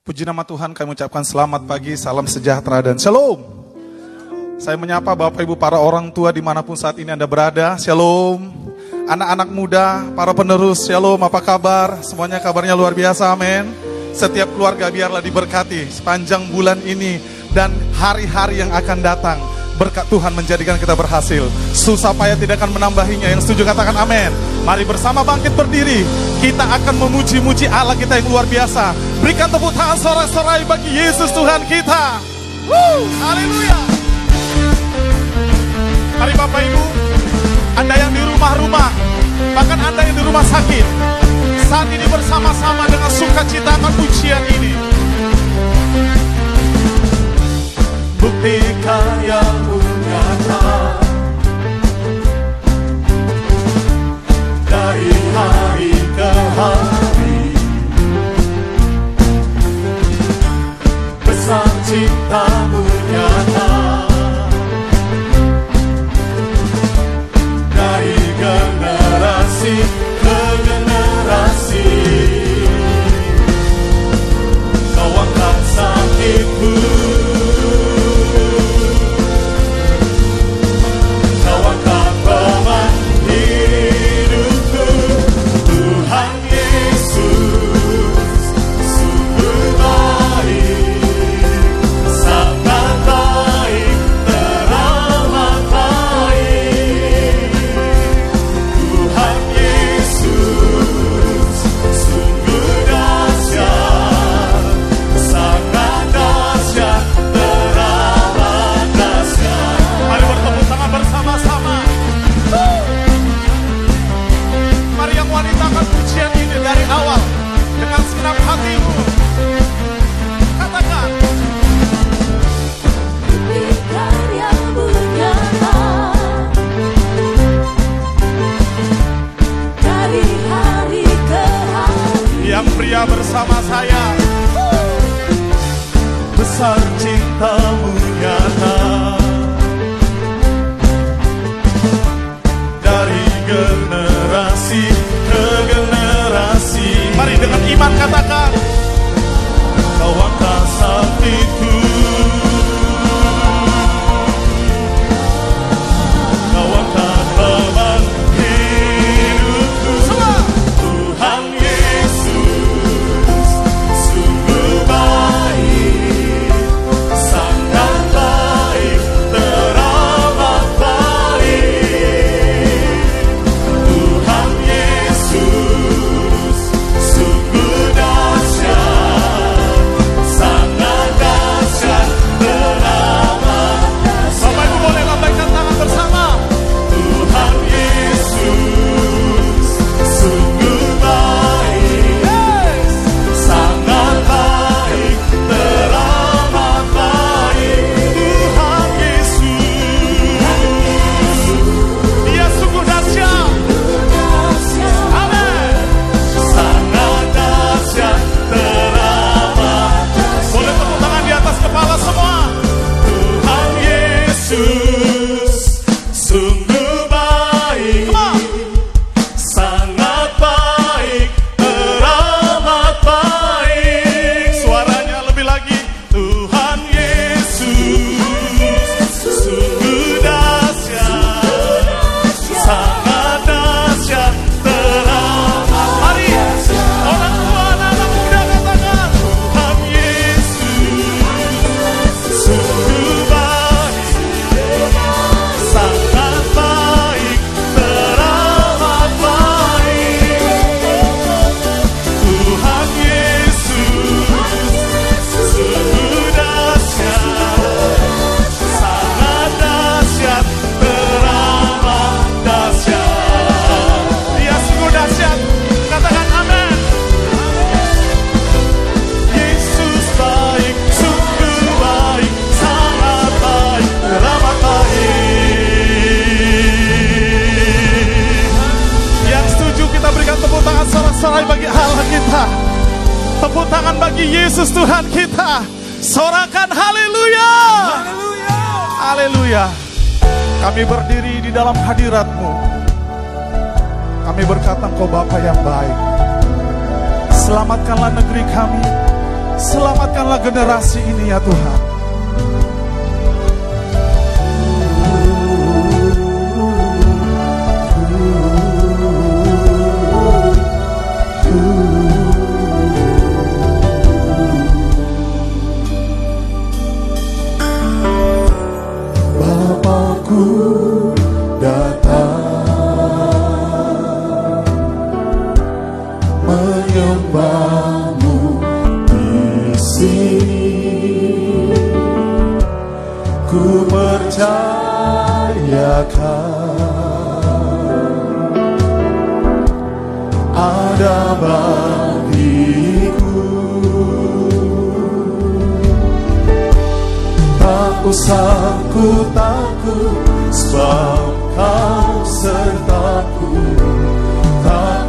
Puji nama Tuhan kami ucapkan selamat pagi, salam sejahtera dan shalom. Saya menyapa Bapak Ibu para orang tua di mana pun saat ini Anda berada, shalom. Anak-anak muda, para penerus, shalom, apa kabar? Semuanya kabarnya luar biasa, amin. Setiap keluarga biarlah diberkati sepanjang bulan ini dan hari-hari yang akan datang. Berkat Tuhan menjadikan kita berhasil. Susah payah tidak akan menambahinya. Yang setuju katakan amin. Mari bersama bangkit berdiri. Kita akan memuji-muji Allah kita yang luar biasa. Berikan tepuk tangan sorai-sorai bagi Yesus Tuhan kita. Woo, haleluya. Mari Bapak Ibu, Anda yang di rumah-rumah, bahkan Anda yang di rumah sakit, saat ini bersama-sama dengan sukacita akan pujian ini. Bukti karyamu nyata dari hari ke hari. Besar cintamu Kami berdiri di dalam hadiratmu. Kami berkata engkau Bapa yang baik. Selamatkanlah negeri kami. Selamatkanlah generasi ini ya Tuhan. ku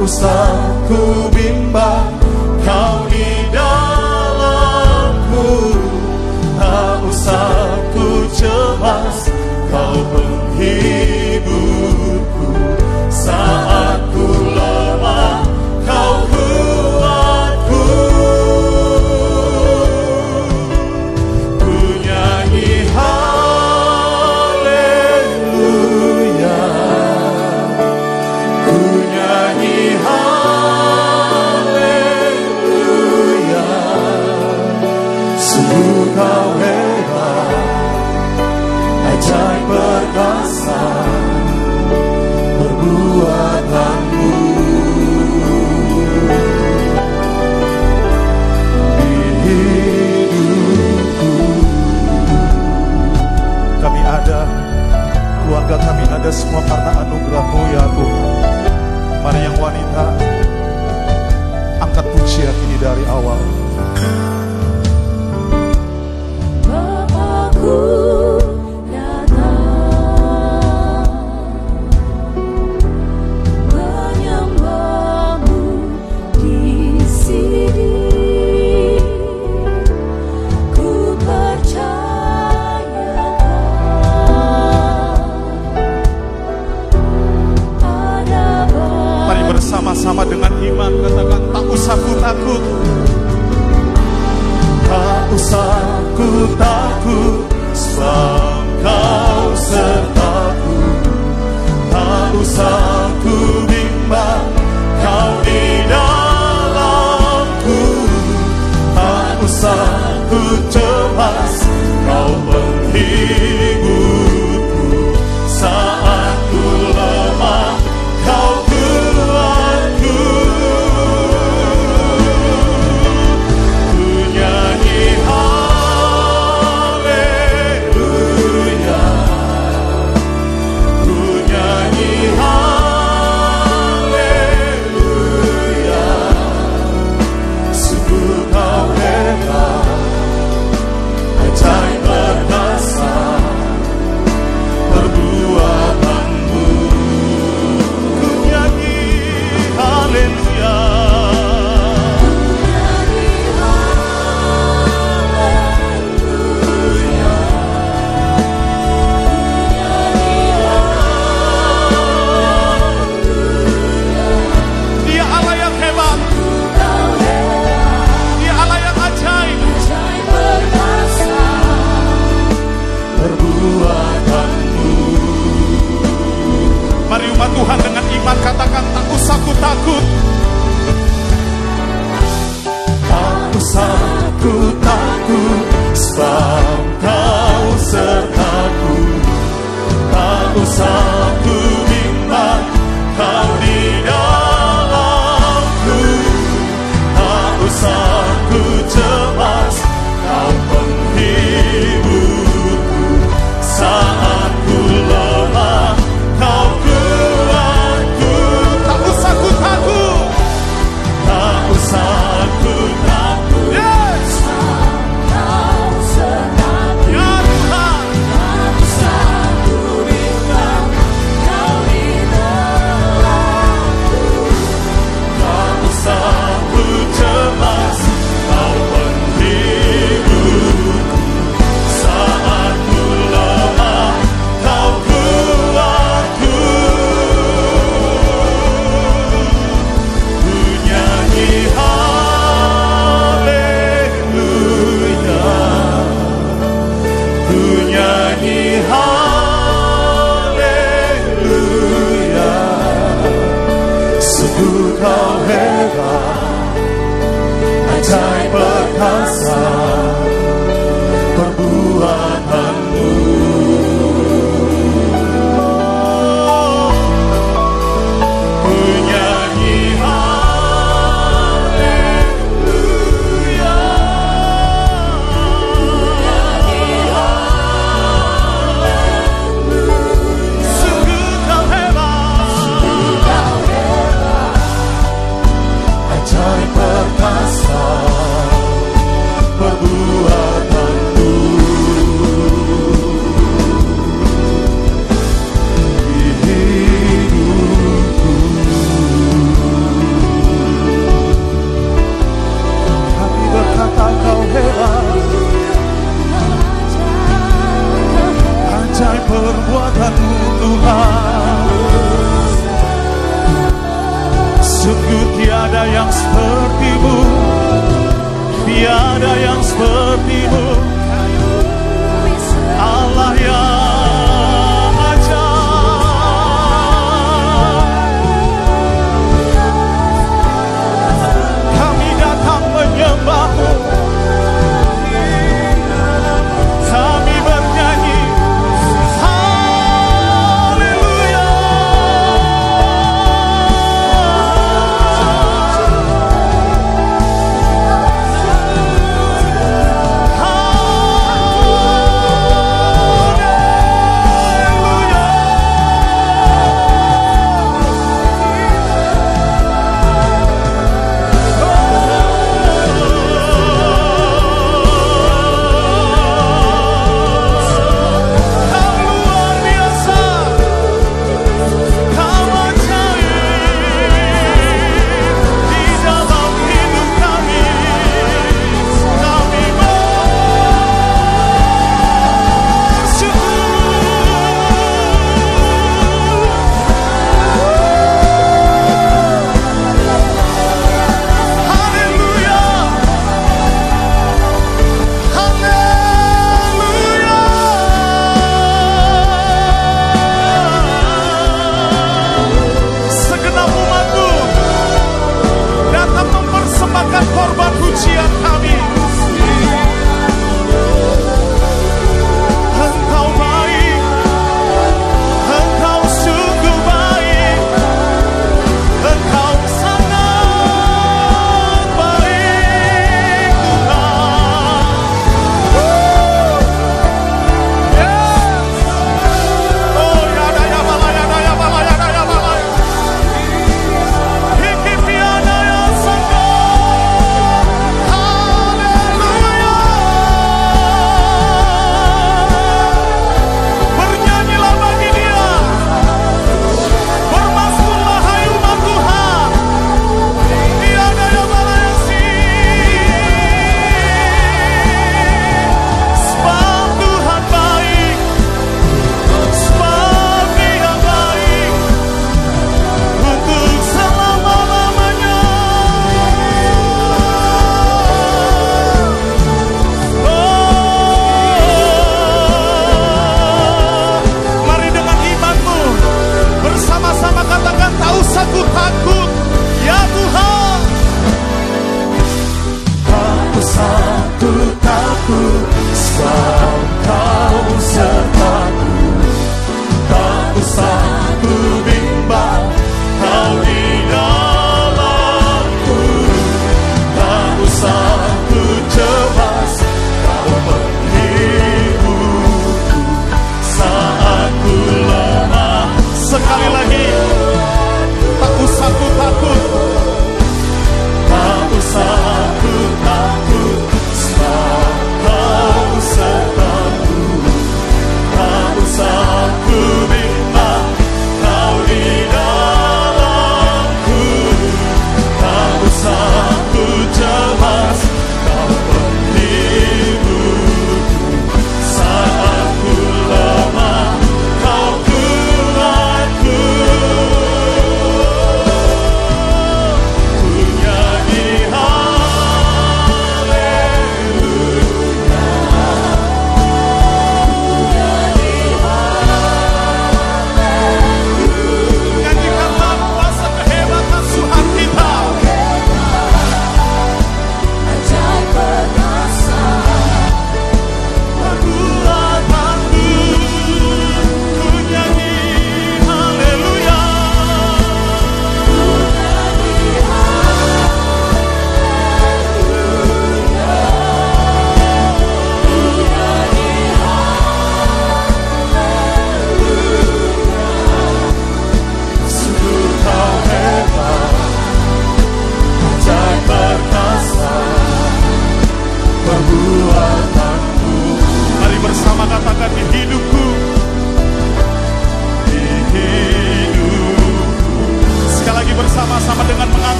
usah ku bimbang Kau di dalamku. Ah, tak usah ku cemas Kau penghiburku. Saat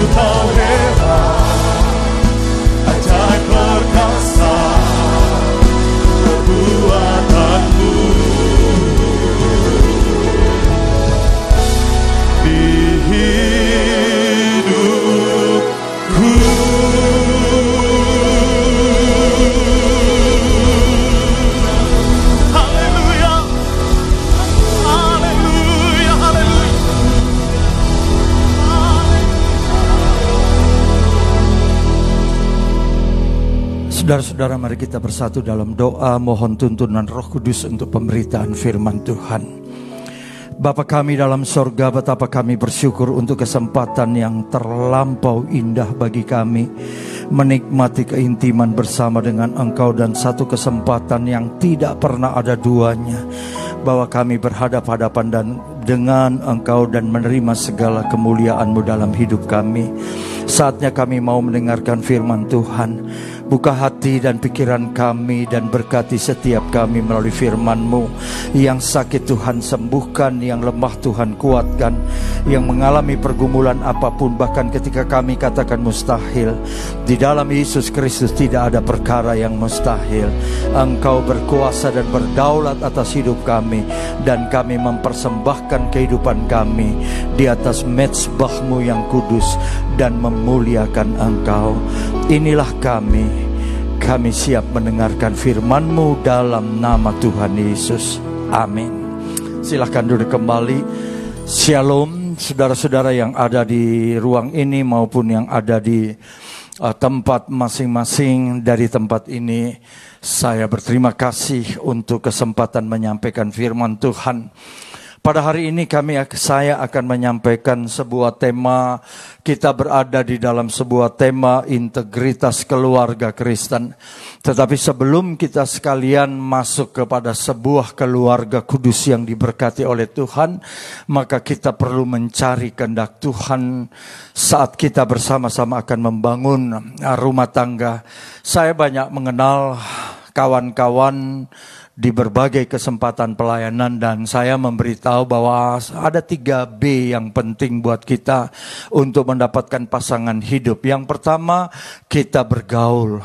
sungguh kau hebat Saudara-saudara mari kita bersatu dalam doa mohon tuntunan roh kudus untuk pemberitaan firman Tuhan. Bapa kami dalam sorga betapa kami bersyukur untuk kesempatan yang terlampau indah bagi kami menikmati keintiman bersama dengan Engkau dan satu kesempatan yang tidak pernah ada duanya bahwa kami berhadap-hadapan dan dengan Engkau dan menerima segala kemuliaan-Mu dalam hidup kami. Saatnya kami mau mendengarkan firman Tuhan. Buka hati dan pikiran kami dan berkati setiap kami melalui firman-Mu. Yang sakit Tuhan sembuhkan, yang lemah Tuhan kuatkan, yang mengalami pergumulan apa pun bahkan ketika kami katakan mustahil. Di dalam Yesus Kristus tidak ada perkara yang mustahil. Engkau berkuasa dan berdaulat atas hidup kami dan kami mempersembahkan kehidupan kami di atas mezbahmu yang kudus dan memuliakan Engkau. Inilah kami. Kami siap mendengarkan firman-Mu dalam nama Tuhan Yesus. Amin. Silahkan duduk kembali. Shalom, saudara-saudara yang ada di ruang ini maupun yang ada di uh, tempat masing-masing dari tempat ini. Saya berterima kasih untuk kesempatan menyampaikan firman Tuhan. Pada hari ini kami saya akan menyampaikan sebuah tema kita berada di dalam sebuah tema integritas keluarga Kristen. Tetapi sebelum kita sekalian masuk kepada sebuah keluarga kudus yang diberkati oleh Tuhan, maka kita perlu mencari kehendak Tuhan saat kita bersama-sama akan membangun rumah tangga. Saya banyak mengenal kawan-kawan di berbagai kesempatan pelayanan dan saya memberitahu bahwa ada tiga B yang penting buat kita untuk mendapatkan pasangan hidup. Yang pertama kita bergaul.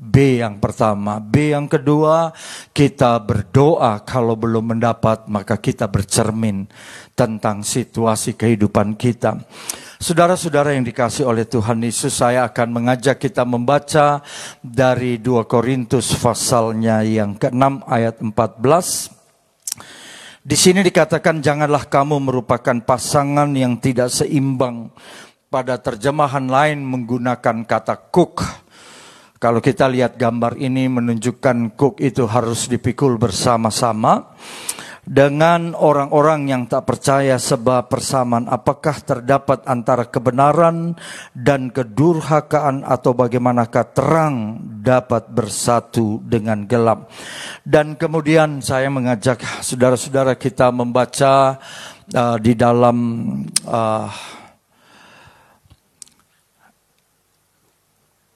B yang pertama, B yang kedua kita berdoa kalau belum mendapat maka kita bercermin tentang situasi kehidupan kita. Saudara-saudara yang dikasih oleh Tuhan Yesus, saya akan mengajak kita membaca dari 2 Korintus pasalnya yang ke-6 ayat 14. Di sini dikatakan janganlah kamu merupakan pasangan yang tidak seimbang. Pada terjemahan lain menggunakan kata cook. Kalau kita lihat gambar ini menunjukkan cook itu harus dipikul bersama-sama dengan orang-orang yang tak percaya sebab persamaan. Apakah terdapat antara kebenaran dan kedurhakaan atau bagaimanakah terang dapat bersatu dengan gelap? Dan kemudian saya mengajak saudara-saudara kita membaca uh, di dalam uh,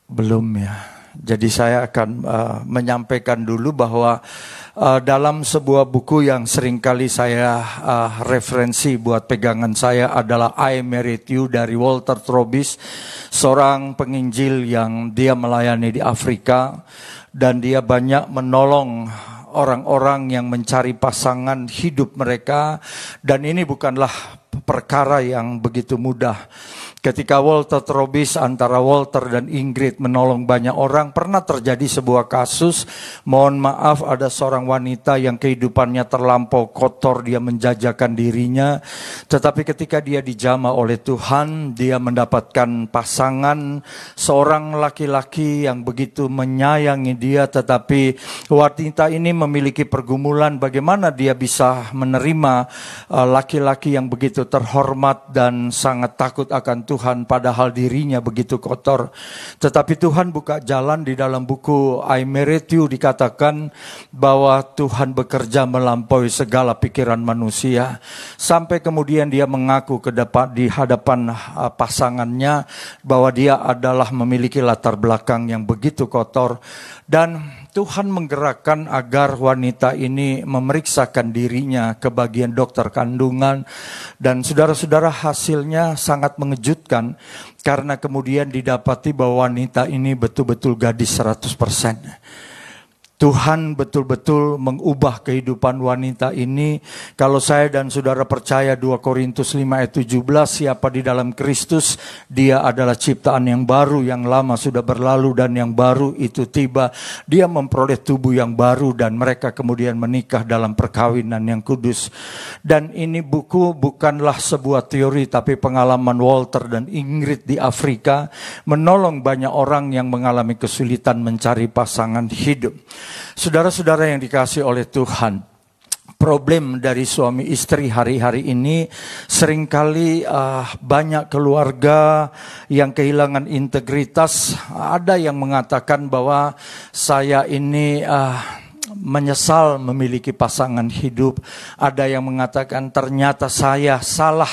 belum ya jadi saya akan uh, menyampaikan dulu bahwa uh, dalam sebuah buku yang sering kali saya uh, referensi buat pegangan saya adalah I Married You dari Walter Trobis, seorang penginjil yang dia melayani di Afrika dan dia banyak menolong orang-orang yang mencari pasangan hidup mereka dan ini bukanlah perkara yang begitu mudah. Ketika Walter Trobis antara Walter dan Ingrid menolong banyak orang, pernah terjadi sebuah kasus. Mohon maaf, ada seorang wanita yang kehidupannya terlampau kotor, dia menjajakan dirinya. Tetapi ketika dia dijama oleh Tuhan, dia mendapatkan pasangan seorang laki-laki yang begitu menyayangi dia, tetapi wanita ini memiliki pergumulan bagaimana dia bisa menerima uh, laki-laki yang begitu terhormat dan sangat takut akan Tuhan. Tuhan padahal dirinya begitu kotor. Tetapi Tuhan buka jalan di dalam buku I Merit You dikatakan bahwa Tuhan bekerja melampaui segala pikiran manusia. Sampai kemudian dia mengaku ke depan di hadapan uh, pasangannya bahwa dia adalah memiliki latar belakang yang begitu kotor dan Tuhan menggerakkan agar wanita ini memeriksakan dirinya ke bagian dokter kandungan dan saudara-saudara hasilnya sangat mengejutkan karena kemudian didapati bahwa wanita ini betul-betul gadis 100%. Tuhan betul-betul mengubah kehidupan wanita ini. Kalau saya dan saudara percaya 2 Korintus 5 ayat 17, siapa di dalam Kristus, dia adalah ciptaan yang baru, yang lama sudah berlalu dan yang baru itu tiba. Dia memperoleh tubuh yang baru dan mereka kemudian menikah dalam perkawinan yang kudus. Dan ini buku bukanlah sebuah teori tapi pengalaman Walter dan Ingrid di Afrika menolong banyak orang yang mengalami kesulitan mencari pasangan hidup. Saudara-saudara yang dikasih oleh Tuhan, problem dari suami istri hari-hari ini sering kali uh, banyak keluarga yang kehilangan integritas. Ada yang mengatakan bahwa saya ini uh, menyesal memiliki pasangan hidup. Ada yang mengatakan ternyata saya salah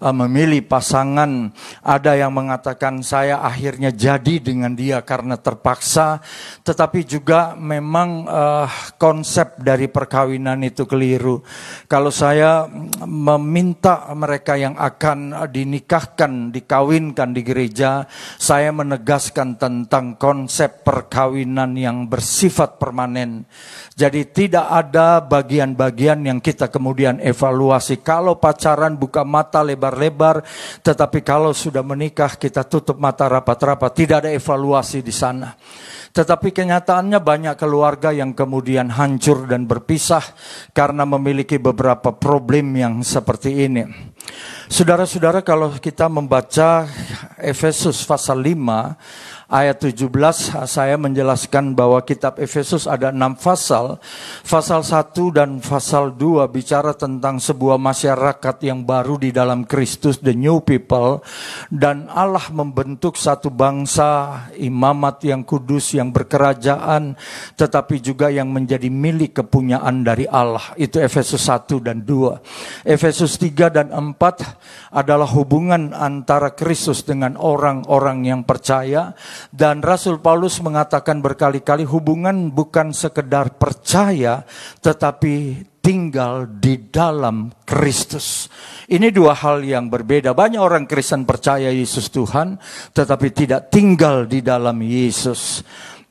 uh, memilih pasangan. Ada yang mengatakan saya akhirnya jadi dengan dia karena terpaksa, tetapi juga memang uh, konsep dari perkawinan itu keliru. Kalau saya meminta mereka yang akan dinikahkan, dikawinkan di gereja, saya menegaskan tentang konsep perkawinan yang bersifat permanen. Jadi tidak ada bagian-bagian yang kita kemudian evaluasi. Kalau pacaran buka mata lebar-lebar, tetapi kalau sudah menikah kita tutup mata rapat-rapat. Tidak ada evaluasi di sana. Tetapi kenyataannya banyak keluarga yang kemudian hancur dan berpisah karena memiliki beberapa problem yang seperti ini. Saudara-saudara kalau kita membaca Efesus pasal 5 ayat 17 saya menjelaskan bahwa kitab Efesus ada enam pasal. Pasal 1 dan pasal 2 bicara tentang sebuah masyarakat yang baru di dalam Kristus, the new people. Dan Allah membentuk satu bangsa imamat yang kudus, yang berkerajaan, tetapi juga yang menjadi milik kepunyaan dari Allah. Itu Efesus 1 dan 2. Efesus 3 dan 4 adalah hubungan antara Kristus dengan orang-orang yang percaya dan Rasul Paulus mengatakan berkali-kali hubungan bukan sekedar percaya tetapi tinggal di dalam Kristus. Ini dua hal yang berbeda. Banyak orang Kristen percaya Yesus Tuhan tetapi tidak tinggal di dalam Yesus.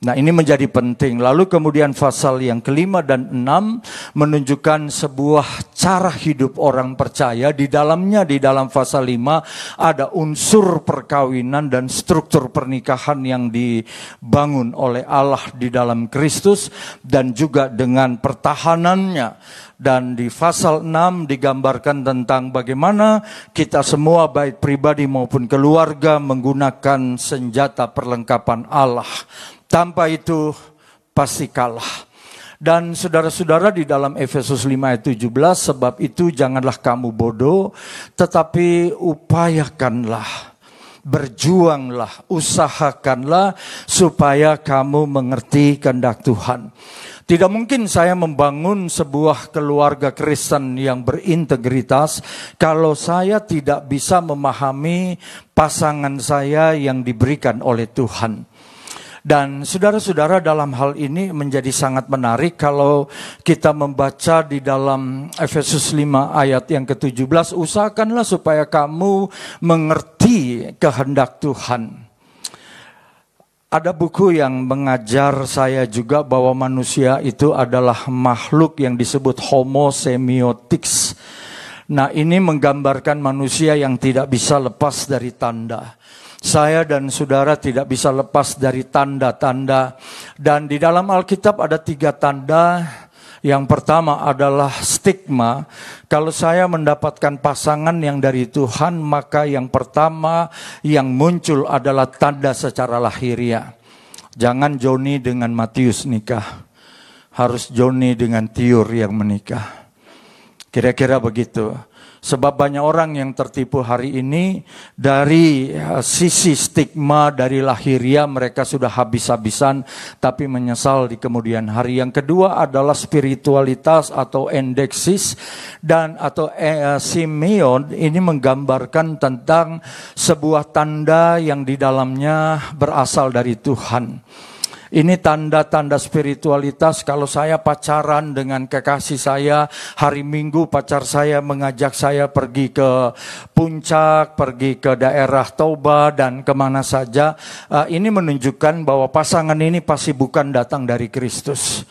Nah ini menjadi penting. Lalu kemudian pasal yang kelima dan enam menunjukkan sebuah cara hidup orang percaya. Di dalamnya, di dalam pasal lima ada unsur perkawinan dan struktur pernikahan yang dibangun oleh Allah di dalam Kristus. Dan juga dengan pertahanannya. Dan di pasal 6 digambarkan tentang bagaimana kita semua baik pribadi maupun keluarga menggunakan senjata perlengkapan Allah tanpa itu pasti kalah. Dan saudara-saudara di dalam Efesus 5 ayat 17, sebab itu janganlah kamu bodoh, tetapi upayakanlah, berjuanglah, usahakanlah supaya kamu mengerti kehendak Tuhan. Tidak mungkin saya membangun sebuah keluarga Kristen yang berintegritas kalau saya tidak bisa memahami pasangan saya yang diberikan oleh Tuhan. Dan saudara-saudara dalam hal ini menjadi sangat menarik kalau kita membaca di dalam Efesus 5 ayat yang ke-17, usahakanlah supaya kamu mengerti kehendak Tuhan. Ada buku yang mengajar saya juga bahwa manusia itu adalah makhluk yang disebut homo semiotics. Nah, ini menggambarkan manusia yang tidak bisa lepas dari tanda. Saya dan saudara tidak bisa lepas dari tanda-tanda. Dan di dalam Alkitab ada tiga tanda. Yang pertama adalah stigma. Kalau saya mendapatkan pasangan yang dari Tuhan, maka yang pertama yang muncul adalah tanda secara lahiriah. Jangan Joni dengan Matius nikah. Harus Joni dengan Tiur yang menikah. Kira-kira begitu. Sebab banyak orang yang tertipu hari ini dari eh, sisi stigma dari lahiria mereka sudah habis-habisan tapi menyesal di kemudian hari. Yang kedua adalah spiritualitas atau endeksis dan atau eh, simeon ini menggambarkan tentang sebuah tanda yang di dalamnya berasal dari Tuhan. Ini tanda-tanda spiritualitas kalau saya pacaran dengan kekasih saya, hari Minggu pacar saya mengajak saya pergi ke puncak, pergi ke daerah Toba dan ke mana saja. Uh, ini menunjukkan bahwa pasangan ini pasti bukan datang dari Kristus.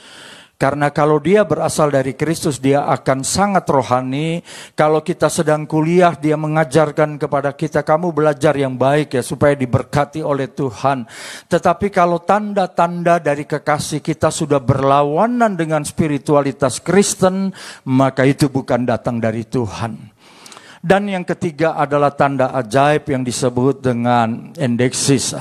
Karena kalau dia berasal dari Kristus, dia akan sangat rohani. Kalau kita sedang kuliah, dia mengajarkan kepada kita, kamu belajar yang baik ya, supaya diberkati oleh Tuhan. Tetapi kalau tanda-tanda dari kekasih kita sudah berlawanan dengan spiritualitas Kristen, maka itu bukan datang dari Tuhan. Dan yang ketiga adalah tanda ajaib yang disebut dengan endeksis.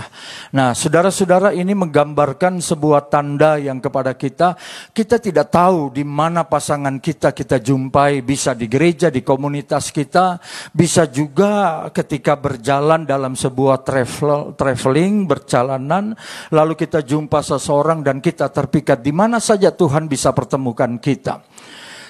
Nah, saudara-saudara ini menggambarkan sebuah tanda yang kepada kita, kita tidak tahu di mana pasangan kita kita jumpai, bisa di gereja, di komunitas kita, bisa juga ketika berjalan dalam sebuah travel, traveling, berjalanan, lalu kita jumpa seseorang dan kita terpikat di mana saja Tuhan bisa pertemukan kita.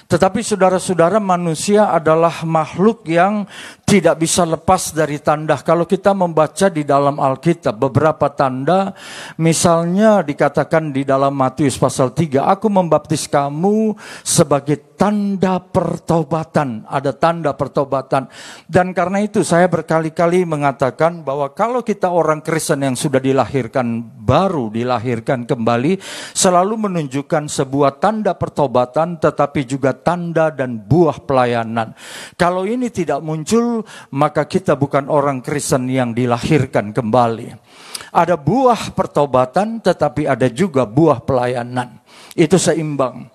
Tetapi saudara-saudara manusia adalah makhluk yang tidak bisa lepas dari tanda. Kalau kita membaca di dalam Alkitab beberapa tanda, misalnya dikatakan di dalam Matius pasal 3, aku membaptis kamu sebagai tanda pertobatan. Ada tanda pertobatan. Dan karena itu saya berkali-kali mengatakan bahwa kalau kita orang Kristen yang sudah dilahirkan baru, dilahirkan kembali, selalu menunjukkan sebuah tanda pertobatan tetapi juga tanda dan buah pelayanan. Kalau ini tidak muncul, maka kita bukan orang Kristen yang dilahirkan kembali. Ada buah pertobatan, tetapi ada juga buah pelayanan. Itu seimbang.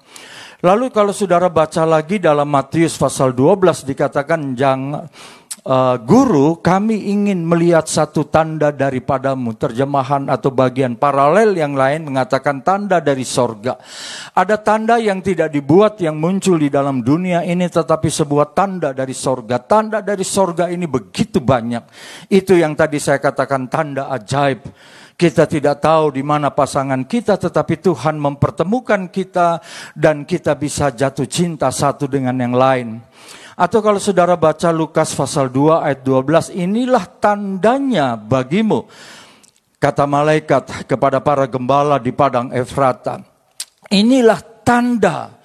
Lalu kalau saudara baca lagi dalam Matius pasal 12 dikatakan jangan uh, guru, kami ingin melihat satu tanda daripadamu. Terjemahan atau bagian paralel yang lain mengatakan tanda dari sorga. Ada tanda yang tidak dibuat yang muncul di dalam dunia ini tetapi sebuah tanda dari sorga. Tanda dari sorga ini begitu banyak. Itu yang tadi saya katakan tanda ajaib. Kita tidak tahu di mana pasangan kita, tetapi Tuhan mempertemukan kita dan kita bisa jatuh cinta satu dengan yang lain. Atau kalau saudara baca Lukas pasal 2 ayat 12, inilah tandanya bagimu. Kata malaikat kepada para gembala di padang Efrata. Inilah tanda.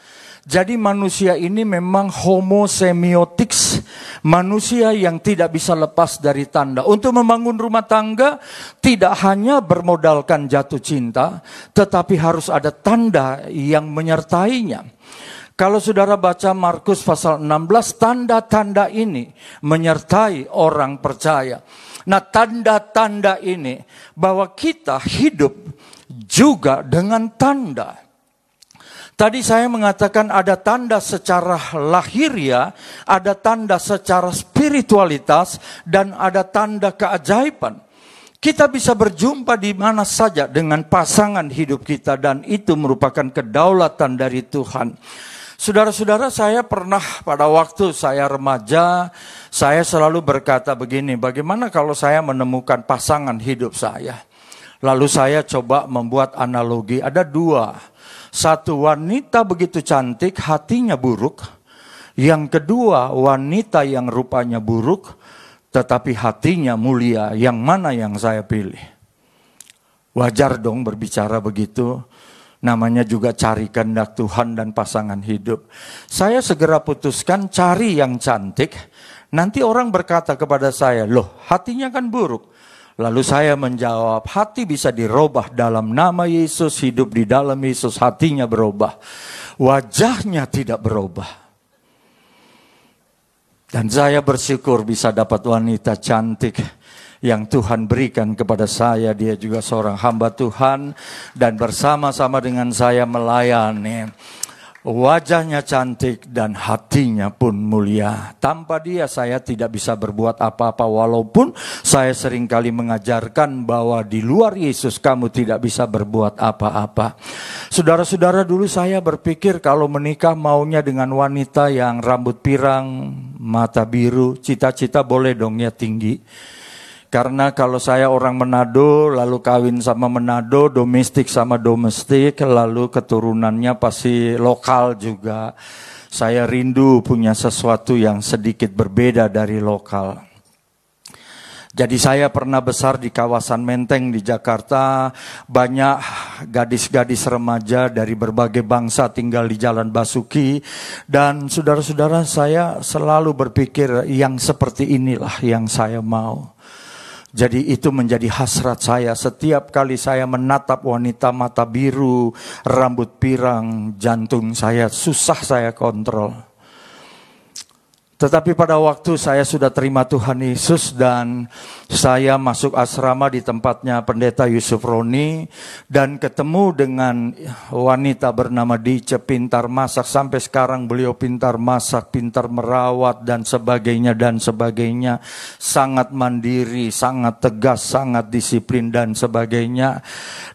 Jadi manusia ini memang homo semiotics. Manusia yang tidak bisa lepas dari tanda. Untuk membangun rumah tangga tidak hanya bermodalkan jatuh cinta. Tetapi harus ada tanda yang menyertainya. Kalau saudara baca Markus pasal 16, tanda-tanda ini menyertai orang percaya. Nah, tanda-tanda ini bahwa kita hidup juga dengan tanda. Tadi saya mengatakan ada tanda secara lahiria, ada tanda secara spiritualitas, dan ada tanda keajaiban. Kita bisa berjumpa di mana saja dengan pasangan hidup kita, dan itu merupakan kedaulatan dari Tuhan. Saudara-saudara, saya pernah pada waktu saya remaja, saya selalu berkata begini, bagaimana kalau saya menemukan pasangan hidup saya? Lalu saya coba membuat analogi, ada dua. Satu wanita begitu cantik, hatinya buruk. Yang kedua, wanita yang rupanya buruk, tetapi hatinya mulia. Yang mana yang saya pilih? Wajar dong berbicara begitu namanya juga cari kehendak Tuhan dan pasangan hidup. Saya segera putuskan cari yang cantik. Nanti orang berkata kepada saya, loh hatinya kan buruk. Lalu saya menjawab, hati bisa dirubah dalam nama Yesus, hidup di dalam Yesus, hatinya berubah. Wajahnya tidak berubah. Dan saya bersyukur bisa dapat wanita cantik yang Tuhan berikan kepada saya. Dia juga seorang hamba Tuhan dan bersama-sama dengan saya melayani. Wajahnya cantik dan hatinya pun mulia. Tanpa dia saya tidak bisa berbuat apa-apa walaupun saya sering kali mengajarkan bahwa di luar Yesus kamu tidak bisa berbuat apa-apa. Saudara-saudara dulu saya berpikir kalau menikah maunya dengan wanita yang rambut pirang, mata biru, cita-cita boleh dong ya tinggi. Karena kalau saya orang Manado, lalu kawin sama Manado, domestik sama domestik, lalu keturunannya pasti lokal juga. Saya rindu punya sesuatu yang sedikit berbeda dari lokal. Jadi saya pernah besar di kawasan Menteng di Jakarta, banyak gadis-gadis remaja dari berbagai bangsa tinggal di Jalan Basuki dan saudara-saudara saya selalu berpikir yang seperti inilah yang saya mau. Jadi itu menjadi hasrat saya setiap kali saya menatap wanita mata biru, rambut pirang, jantung saya susah saya kontrol. Tetapi pada waktu saya sudah terima Tuhan Yesus dan saya masuk asrama di tempatnya pendeta Yusuf Roni dan ketemu dengan wanita bernama Dice pintar masak. Sampai sekarang beliau pintar masak, pintar merawat dan sebagainya dan sebagainya. Sangat mandiri, sangat tegas, sangat disiplin dan sebagainya.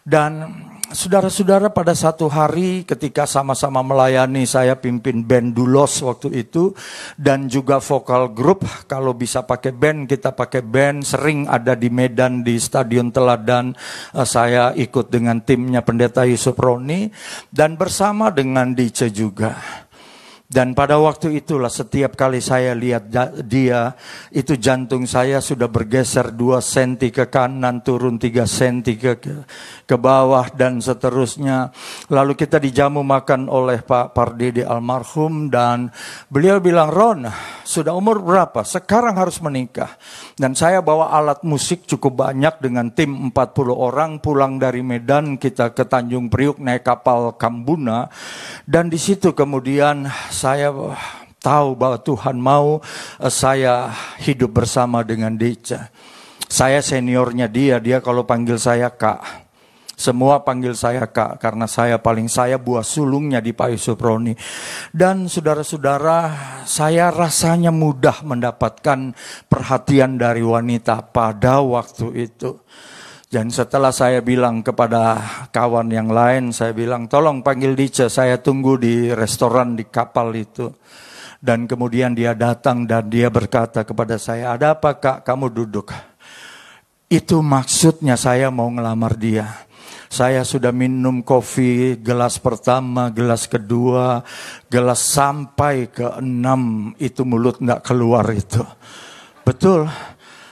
Dan saudara-saudara pada satu hari ketika sama-sama melayani saya pimpin band Dulos waktu itu dan juga vokal grup kalau bisa pakai band kita pakai band sering ada di Medan di Stadion Teladan eh, saya ikut dengan timnya pendeta Yusuf Roni dan bersama dengan Dice juga. Dan pada waktu itulah setiap kali saya lihat dia, itu jantung saya sudah bergeser 2 senti ke kanan, turun 3 senti ke, ke bawah dan seterusnya. Lalu kita dijamu makan oleh Pak Pardede almarhum dan beliau bilang, Ron, sudah umur berapa? Sekarang harus menikah. Dan saya bawa alat musik cukup banyak dengan tim 40 orang pulang dari Medan kita ke Tanjung Priuk naik kapal Kambuna. Dan di situ kemudian saya tahu bahwa Tuhan mau eh, saya hidup bersama dengan Deca. Saya seniornya dia, dia kalau panggil saya kak. Semua panggil saya kak karena saya paling saya buah sulungnya di Pak Yusuf Roni. Dan saudara-saudara, saya rasanya mudah mendapatkan perhatian dari wanita pada waktu itu. Dan setelah saya bilang kepada kawan yang lain, saya bilang tolong panggil Dice, saya tunggu di restoran di kapal itu. Dan kemudian dia datang dan dia berkata kepada saya, ada apa kak, kamu duduk. Itu maksudnya saya mau ngelamar dia. Saya sudah minum kopi gelas pertama, gelas kedua, gelas sampai ke enam, itu mulut nggak keluar itu. Betul.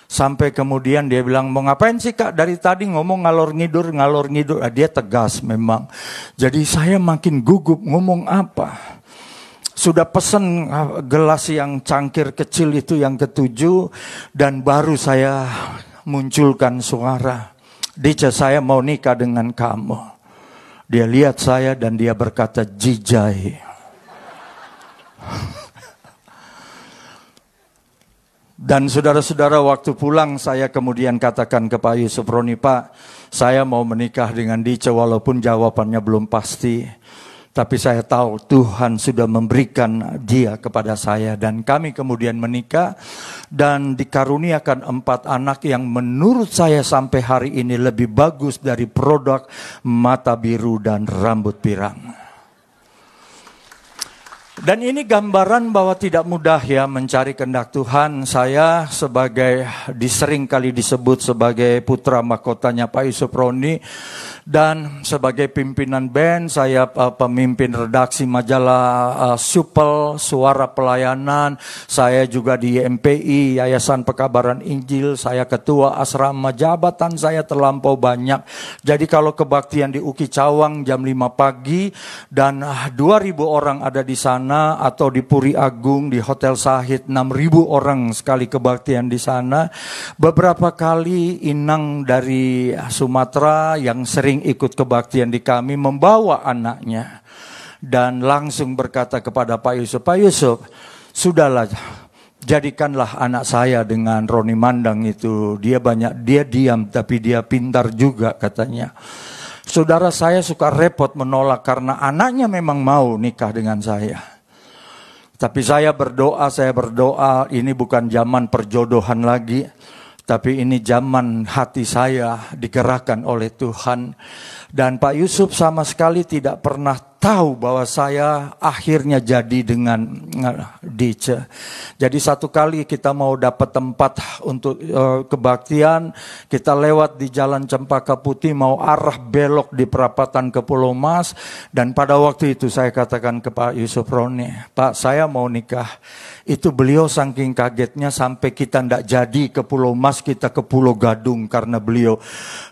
Sampai kemudian dia bilang, mau ngapain sih kak? Dari tadi ngomong ngalor ngidur, ngalor ngidur. Ah, dia tegas memang. Jadi saya makin gugup ngomong apa. Sudah pesen ah, gelas yang cangkir kecil itu yang ketujuh. Dan baru saya munculkan suara. Dice saya mau nikah dengan kamu. Dia lihat saya dan dia berkata, Jijai. Dan saudara-saudara waktu pulang saya kemudian katakan ke Pak Yusuf Roni, Pak, saya mau menikah dengan Dice walaupun jawabannya belum pasti. Tapi saya tahu Tuhan sudah memberikan dia kepada saya dan kami kemudian menikah dan dikaruniakan empat anak yang menurut saya sampai hari ini lebih bagus dari produk mata biru dan rambut pirang. Dan ini gambaran bahwa tidak mudah ya mencari kehendak Tuhan. Saya sebagai disering kali disebut sebagai putra mahkotanya Pak Yusuf Roni dan sebagai pimpinan band saya uh, pemimpin redaksi majalah uh, Supel Suara Pelayanan. Saya juga di MPI Yayasan Pekabaran Injil. Saya ketua asrama. Jabatan saya terlampau banyak. Jadi kalau kebaktian di Uki Cawang jam 5 pagi dan uh, 2000 orang ada di sana atau di Puri Agung di Hotel Sahid 6000 orang sekali kebaktian di sana. Beberapa kali inang dari Sumatera yang sering ikut kebaktian di kami membawa anaknya dan langsung berkata kepada Pak Yusuf, Pak Yusuf, sudahlah jadikanlah anak saya dengan Roni Mandang itu. Dia banyak, dia diam tapi dia pintar juga katanya. Saudara saya suka repot menolak karena anaknya memang mau nikah dengan saya. Tapi saya berdoa, saya berdoa ini bukan zaman perjodohan lagi. Tapi ini zaman hati saya digerakkan oleh Tuhan. Dan Pak Yusuf sama sekali tidak pernah tahu bahwa saya akhirnya jadi dengan uh, Dice. Jadi satu kali kita mau dapat tempat untuk uh, kebaktian, kita lewat di Jalan Cempaka Putih mau arah belok di perapatan ke Pulau Mas dan pada waktu itu saya katakan ke Pak Yusuf Roni, Pak saya mau nikah. Itu beliau saking kagetnya sampai kita ndak jadi ke Pulau Mas, kita ke Pulau Gadung karena beliau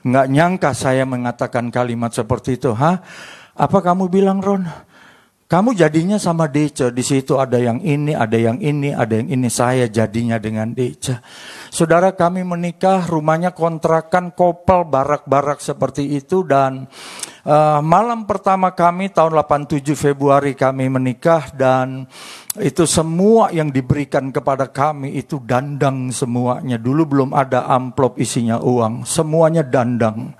nggak nyangka saya mengatakan kalimat seperti itu. Hah? Apa kamu bilang Ron? Kamu jadinya sama Deca, di situ ada yang ini, ada yang ini, ada yang ini. Saya jadinya dengan Deca. Saudara kami menikah, rumahnya kontrakan, kopel, barak-barak seperti itu dan uh, malam pertama kami tahun 87 Februari kami menikah dan itu semua yang diberikan kepada kami itu dandang semuanya. Dulu belum ada amplop isinya uang, semuanya dandang.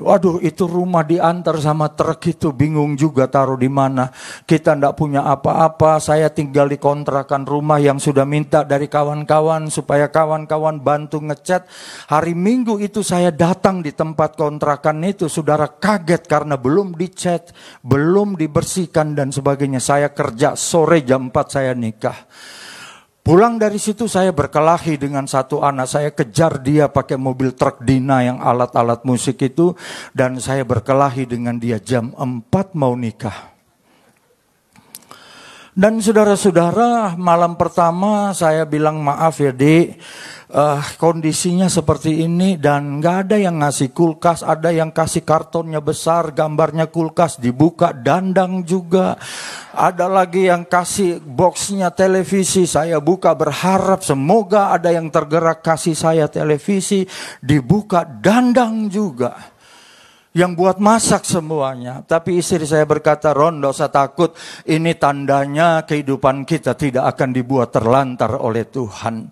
Waduh, itu rumah diantar sama truk itu bingung juga taruh di mana. Kita ndak punya apa-apa. Saya tinggal di kontrakan rumah yang sudah minta dari kawan-kawan supaya kawan-kawan bantu ngecat. Hari Minggu itu saya datang di tempat kontrakan itu, saudara kaget karena belum dicat, belum dibersihkan dan sebagainya. Saya kerja sore jam 4 saya nikah. Pulang dari situ saya berkelahi dengan satu anak. Saya kejar dia pakai mobil truk Dina yang alat-alat musik itu. Dan saya berkelahi dengan dia jam 4 mau nikah. Dan saudara-saudara malam pertama saya bilang maaf ya dek. Uh, kondisinya seperti ini dan nggak ada yang ngasih kulkas, ada yang kasih kartonnya besar, gambarnya kulkas dibuka, dandang juga. Ada lagi yang kasih boxnya televisi, saya buka berharap semoga ada yang tergerak kasih saya televisi, dibuka dandang juga. Yang buat masak semuanya. Tapi istri saya berkata, Ron, gak usah takut. Ini tandanya kehidupan kita tidak akan dibuat terlantar oleh Tuhan.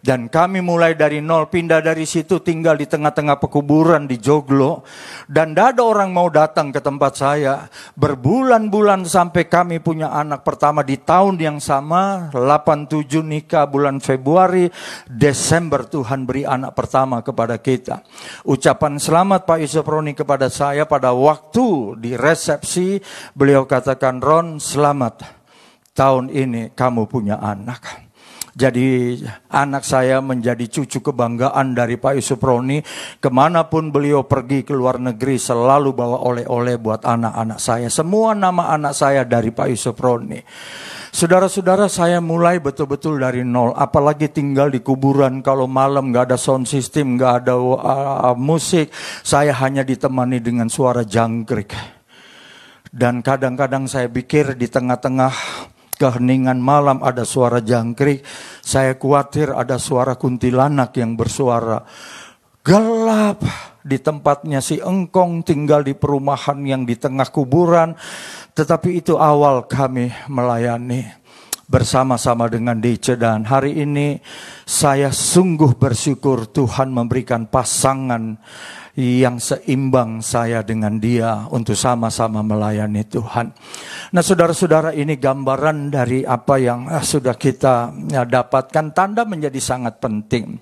Dan kami mulai dari nol, pindah dari situ tinggal di tengah-tengah pekuburan di Joglo. Dan tidak ada orang mau datang ke tempat saya. Berbulan-bulan sampai kami punya anak pertama di tahun yang sama. 87 nikah bulan Februari, Desember Tuhan beri anak pertama kepada kita. Ucapan selamat Pak Yusuf Roni kepada saya pada waktu di resepsi. Beliau katakan, Ron selamat tahun ini kamu punya anak. Jadi anak saya menjadi cucu kebanggaan dari Pak Yusuf Roni. Ke mana pun beliau pergi ke luar negeri selalu bawa oleh-oleh buat anak-anak saya. Semua nama anak saya dari Pak Yusuf Roni. Saudara-saudara saya mulai betul-betul dari nol. Apalagi tinggal di kuburan kalau malam nggak ada sound system, nggak ada uh, musik. Saya hanya ditemani dengan suara jangkrik. Dan kadang-kadang saya pikir di tengah-tengah keheningan malam ada suara jangkrik. Saya khawatir ada suara kuntilanak yang bersuara. Gelap di tempatnya si engkong tinggal di perumahan yang di tengah kuburan. Tetapi itu awal kami melayani bersama-sama dengan DC dan hari ini saya sungguh bersyukur Tuhan memberikan pasangan yang seimbang saya dengan dia untuk sama-sama melayani Tuhan. Nah saudara-saudara ini gambaran dari apa yang eh, sudah kita ya, dapatkan. Tanda menjadi sangat penting.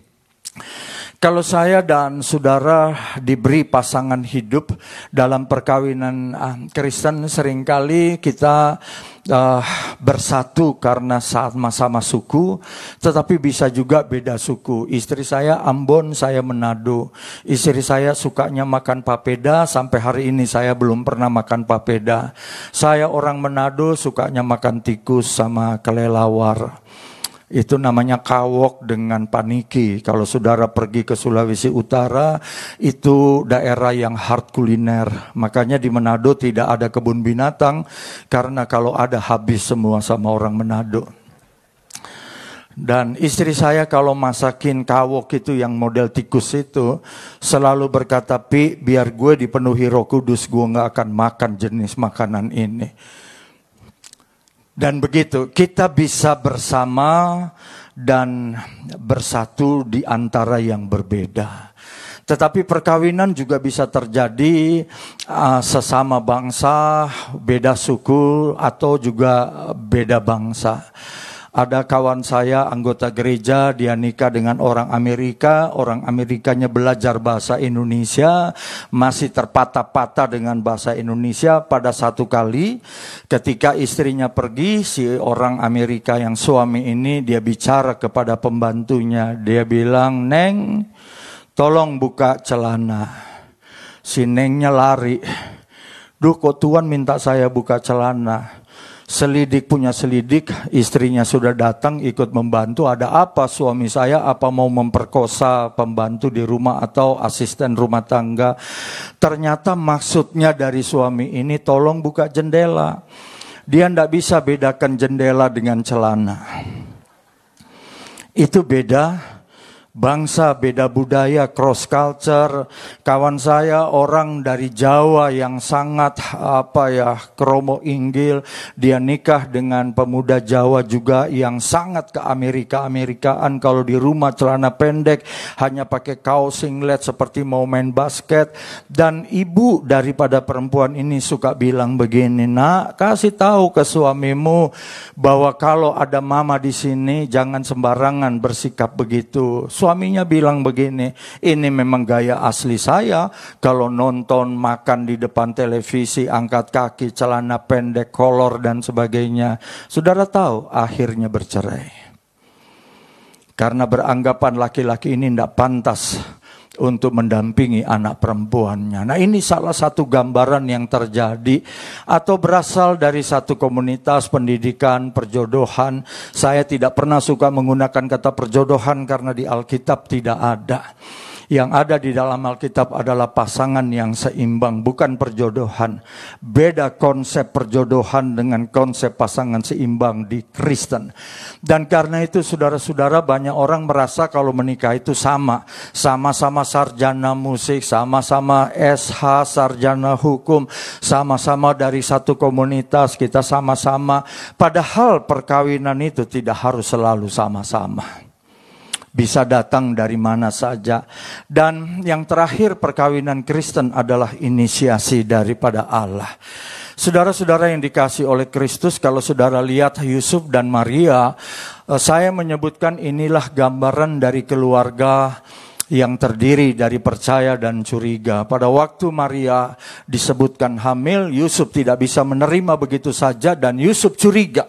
Kalau saya dan saudara diberi pasangan hidup dalam perkawinan uh, Kristen sering kali kita uh, bersatu karena sama-sama suku, tetapi bisa juga beda suku. Istri saya Ambon, saya Manado. Istri saya sukanya makan papeda, sampai hari ini saya belum pernah makan papeda. Saya orang Manado sukanya makan tikus sama kelelawar. Itu namanya kawok dengan paniki. Kalau saudara pergi ke Sulawesi Utara, itu daerah yang hard kuliner. Makanya di Manado tidak ada kebun binatang, karena kalau ada habis semua sama orang Manado. Dan istri saya kalau masakin kawok itu yang model tikus itu selalu berkata, Pi biar gue dipenuhi roh kudus, gue gak akan makan jenis makanan ini. Dan begitu, kita bisa bersama dan bersatu di antara yang berbeda. Tetapi perkawinan juga bisa terjadi uh, sesama bangsa, beda suku, atau juga beda bangsa. Ada kawan saya anggota gereja, dia nikah dengan orang Amerika, orang Amerikanya belajar bahasa Indonesia, masih terpatah-patah dengan bahasa Indonesia pada satu kali ketika istrinya pergi, si orang Amerika yang suami ini dia bicara kepada pembantunya, dia bilang, "Neng, tolong buka celana." Si Nengnya lari. Duh kok Tuhan minta saya buka celana. Selidik punya selidik, istrinya sudah datang ikut membantu. Ada apa suami saya? Apa mau memperkosa pembantu di rumah atau asisten rumah tangga? Ternyata maksudnya dari suami ini tolong buka jendela. Dia tidak bisa bedakan jendela dengan celana. Itu beda bangsa, beda budaya, cross culture. Kawan saya orang dari Jawa yang sangat apa ya, kromo inggil, dia nikah dengan pemuda Jawa juga yang sangat ke Amerika Amerikaan kalau di rumah celana pendek hanya pakai kaos singlet seperti mau main basket dan ibu daripada perempuan ini suka bilang begini, "Nak, kasih tahu ke suamimu bahwa kalau ada mama di sini jangan sembarangan bersikap begitu." Suaminya bilang begini, ini memang gaya asli saya. Kalau nonton, makan di depan televisi, angkat kaki, celana pendek, kolor dan sebagainya. Saudara tahu akhirnya bercerai. Karena beranggapan laki-laki ini tidak pantas untuk mendampingi anak perempuannya. Nah, ini salah satu gambaran yang terjadi atau berasal dari satu komunitas pendidikan perjodohan. Saya tidak pernah suka menggunakan kata perjodohan karena di Alkitab tidak ada. Yang ada di dalam Alkitab adalah pasangan yang seimbang, bukan perjodohan. Beda konsep perjodohan dengan konsep pasangan seimbang di Kristen. Dan karena itu saudara-saudara banyak orang merasa kalau menikah itu sama. Sama-sama sarjana musik, sama-sama SH, sarjana hukum, sama-sama dari satu komunitas, kita sama-sama. Padahal perkawinan itu tidak harus selalu sama-sama bisa datang dari mana saja. Dan yang terakhir perkawinan Kristen adalah inisiasi daripada Allah. Saudara-saudara yang dikasih oleh Kristus, kalau saudara lihat Yusuf dan Maria, eh, saya menyebutkan inilah gambaran dari keluarga yang terdiri dari percaya dan curiga. Pada waktu Maria disebutkan hamil, Yusuf tidak bisa menerima begitu saja dan Yusuf curiga.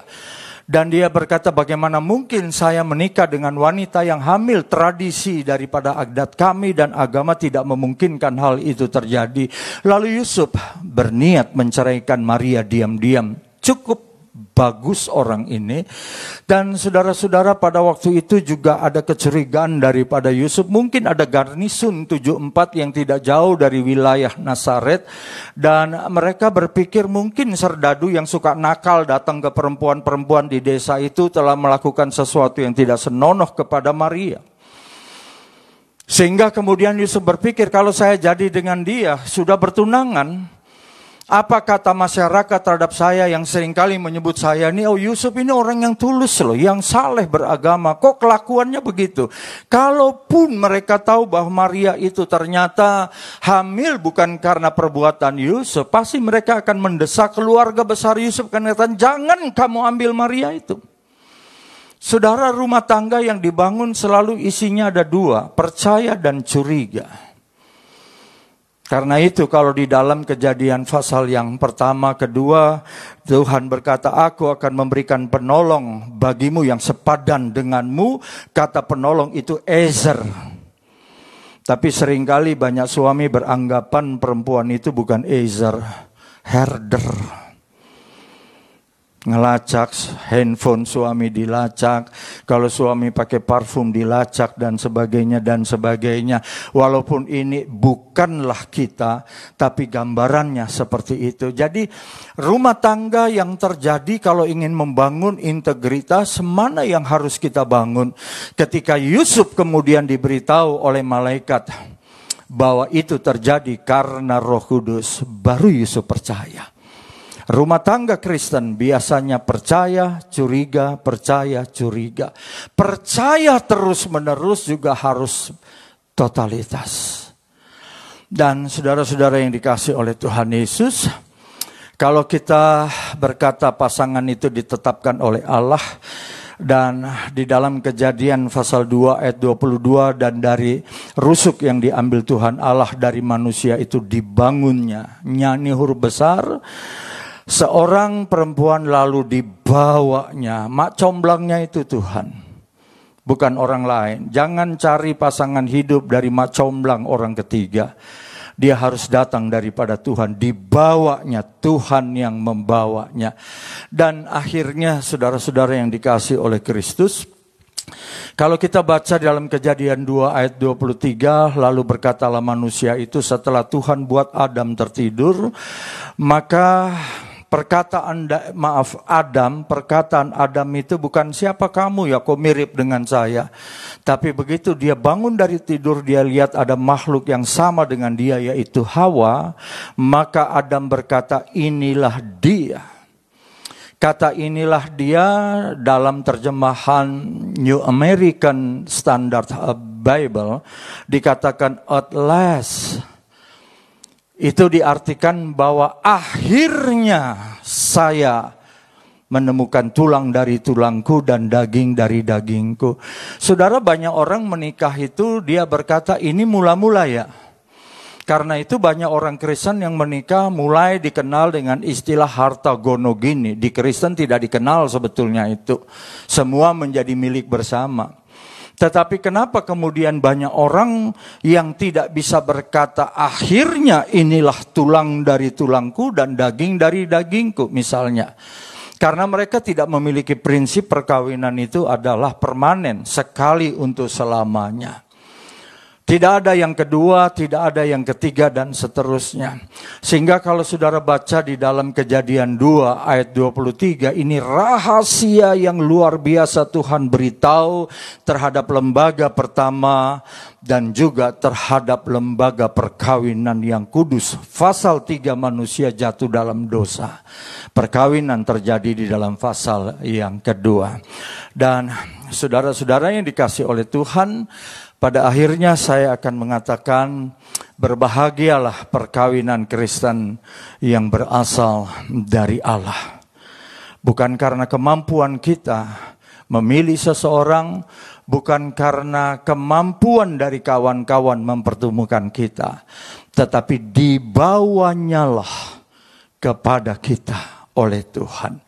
Dan dia berkata, bagaimana mungkin saya menikah dengan wanita yang hamil tradisi daripada adat kami dan agama tidak memungkinkan hal itu terjadi. Lalu Yusuf berniat menceraikan Maria diam-diam. Cukup bagus orang ini. Dan saudara-saudara pada waktu itu juga ada kecurigaan daripada Yusuf. Mungkin ada garnisun 74 yang tidak jauh dari wilayah Nazaret. Dan mereka berpikir mungkin serdadu yang suka nakal datang ke perempuan-perempuan di desa itu telah melakukan sesuatu yang tidak senonoh kepada Maria. Sehingga kemudian Yusuf berpikir kalau saya jadi dengan dia sudah bertunangan, apa kata masyarakat terhadap saya yang sering kali menyebut saya ini, oh Yusuf ini orang yang tulus loh, yang saleh beragama. Kok kelakuannya begitu? Kalaupun mereka tahu bahwa Maria itu ternyata hamil bukan karena perbuatan Yusuf, pasti mereka akan mendesak keluarga besar Yusuf karena jangan kamu ambil Maria itu. Saudara rumah tangga yang dibangun selalu isinya ada dua, percaya dan curiga. Karena itu kalau di dalam kejadian pasal yang pertama, kedua, Tuhan berkata, aku akan memberikan penolong bagimu yang sepadan denganmu. Kata penolong itu Ezer. Tapi sering kali banyak suami beranggapan perempuan itu bukan Ezer, herder. Ngelacak handphone suami dilacak kalau suami pakai parfum dilacak dan sebagainya dan sebagainya. Walaupun ini bukanlah kita tapi gambarannya seperti itu. Jadi rumah tangga yang terjadi kalau ingin membangun integritas mana yang harus kita bangun? Ketika Yusuf kemudian diberitahu oleh malaikat bahwa itu terjadi karena Roh Kudus baru Yusuf percaya Rumah tangga Kristen biasanya percaya, curiga, percaya, curiga. Percaya terus-menerus juga harus totalitas. Dan saudara-saudara yang dikasih oleh Tuhan Yesus, kalau kita berkata pasangan itu ditetapkan oleh Allah, dan di dalam kejadian pasal 2 ayat 22 dan dari rusuk yang diambil Tuhan Allah dari manusia itu dibangunnya nyanyi huruf besar Seorang perempuan lalu dibawanya, mak comblangnya itu Tuhan. Bukan orang lain. Jangan cari pasangan hidup dari mak comblang orang ketiga. Dia harus datang daripada Tuhan. Dibawanya Tuhan yang membawanya. Dan akhirnya saudara-saudara yang dikasih oleh Kristus. Kalau kita baca dalam kejadian 2 ayat 23. Lalu berkatalah manusia itu setelah Tuhan buat Adam tertidur. Maka perkataan maaf Adam, perkataan Adam itu bukan siapa kamu ya kok mirip dengan saya. Tapi begitu dia bangun dari tidur dia lihat ada makhluk yang sama dengan dia yaitu Hawa, maka Adam berkata inilah dia. Kata inilah dia dalam terjemahan New American Standard Bible dikatakan at last itu diartikan bahwa akhirnya saya menemukan tulang dari tulangku dan daging dari dagingku. Saudara banyak orang menikah itu dia berkata ini mula-mula ya. Karena itu banyak orang Kristen yang menikah mulai dikenal dengan istilah harta gono gini. Di Kristen tidak dikenal sebetulnya itu. Semua menjadi milik bersama. Tetapi kenapa kemudian banyak orang yang tidak bisa berkata akhirnya inilah tulang dari tulangku dan daging dari dagingku misalnya. Karena mereka tidak memiliki prinsip perkawinan itu adalah permanen sekali untuk selamanya. Tidak ada yang kedua, tidak ada yang ketiga dan seterusnya. Sehingga kalau saudara baca di dalam kejadian 2 ayat 23 ini rahasia yang luar biasa Tuhan beritahu terhadap lembaga pertama dan juga terhadap lembaga perkawinan yang kudus. Pasal 3 manusia jatuh dalam dosa. Perkawinan terjadi di dalam pasal yang kedua. Dan saudara-saudara yang dikasih oleh Tuhan, pada akhirnya saya akan mengatakan berbahagialah perkawinan Kristen yang berasal dari Allah. Bukan karena kemampuan kita memilih seseorang, bukan karena kemampuan dari kawan-kawan mempertemukan kita, tetapi dibawanyalah kepada kita oleh Tuhan.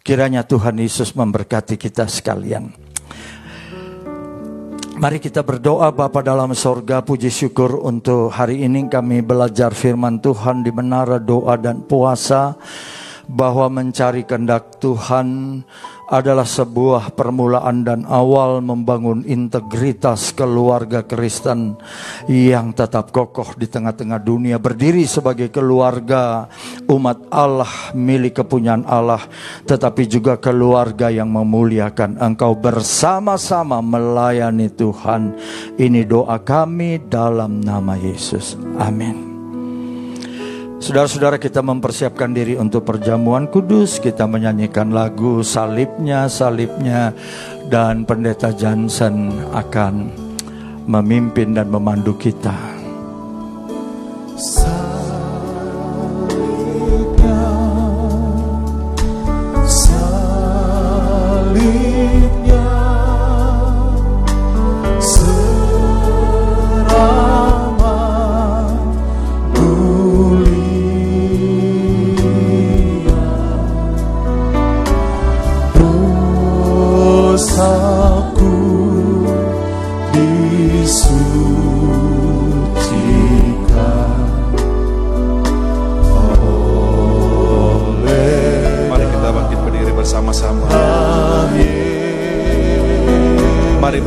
Kiranya Tuhan Yesus memberkati kita sekalian. Mari kita berdoa Bapa dalam sorga puji syukur untuk hari ini kami belajar firman Tuhan di menara doa dan puasa bahwa mencari kehendak Tuhan adalah sebuah permulaan dan awal membangun integritas keluarga Kristen yang tetap kokoh di tengah-tengah dunia berdiri sebagai keluarga umat Allah milik kepunyaan Allah tetapi juga keluarga yang memuliakan engkau. Bersama-sama melayani Tuhan. Ini doa kami dalam nama Yesus. Amin Saudara-saudara kita mempersiapkan diri untuk perjamuan kudus. Kita menyanyikan lagu salibnya, salibnya Dan pendeta Johnson akan memimpin dan memandu kita. Salibnya,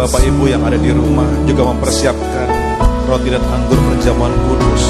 Bapak Ibu yang ada di rumah juga mempersiapkan roti dan anggur perjamuan kudus.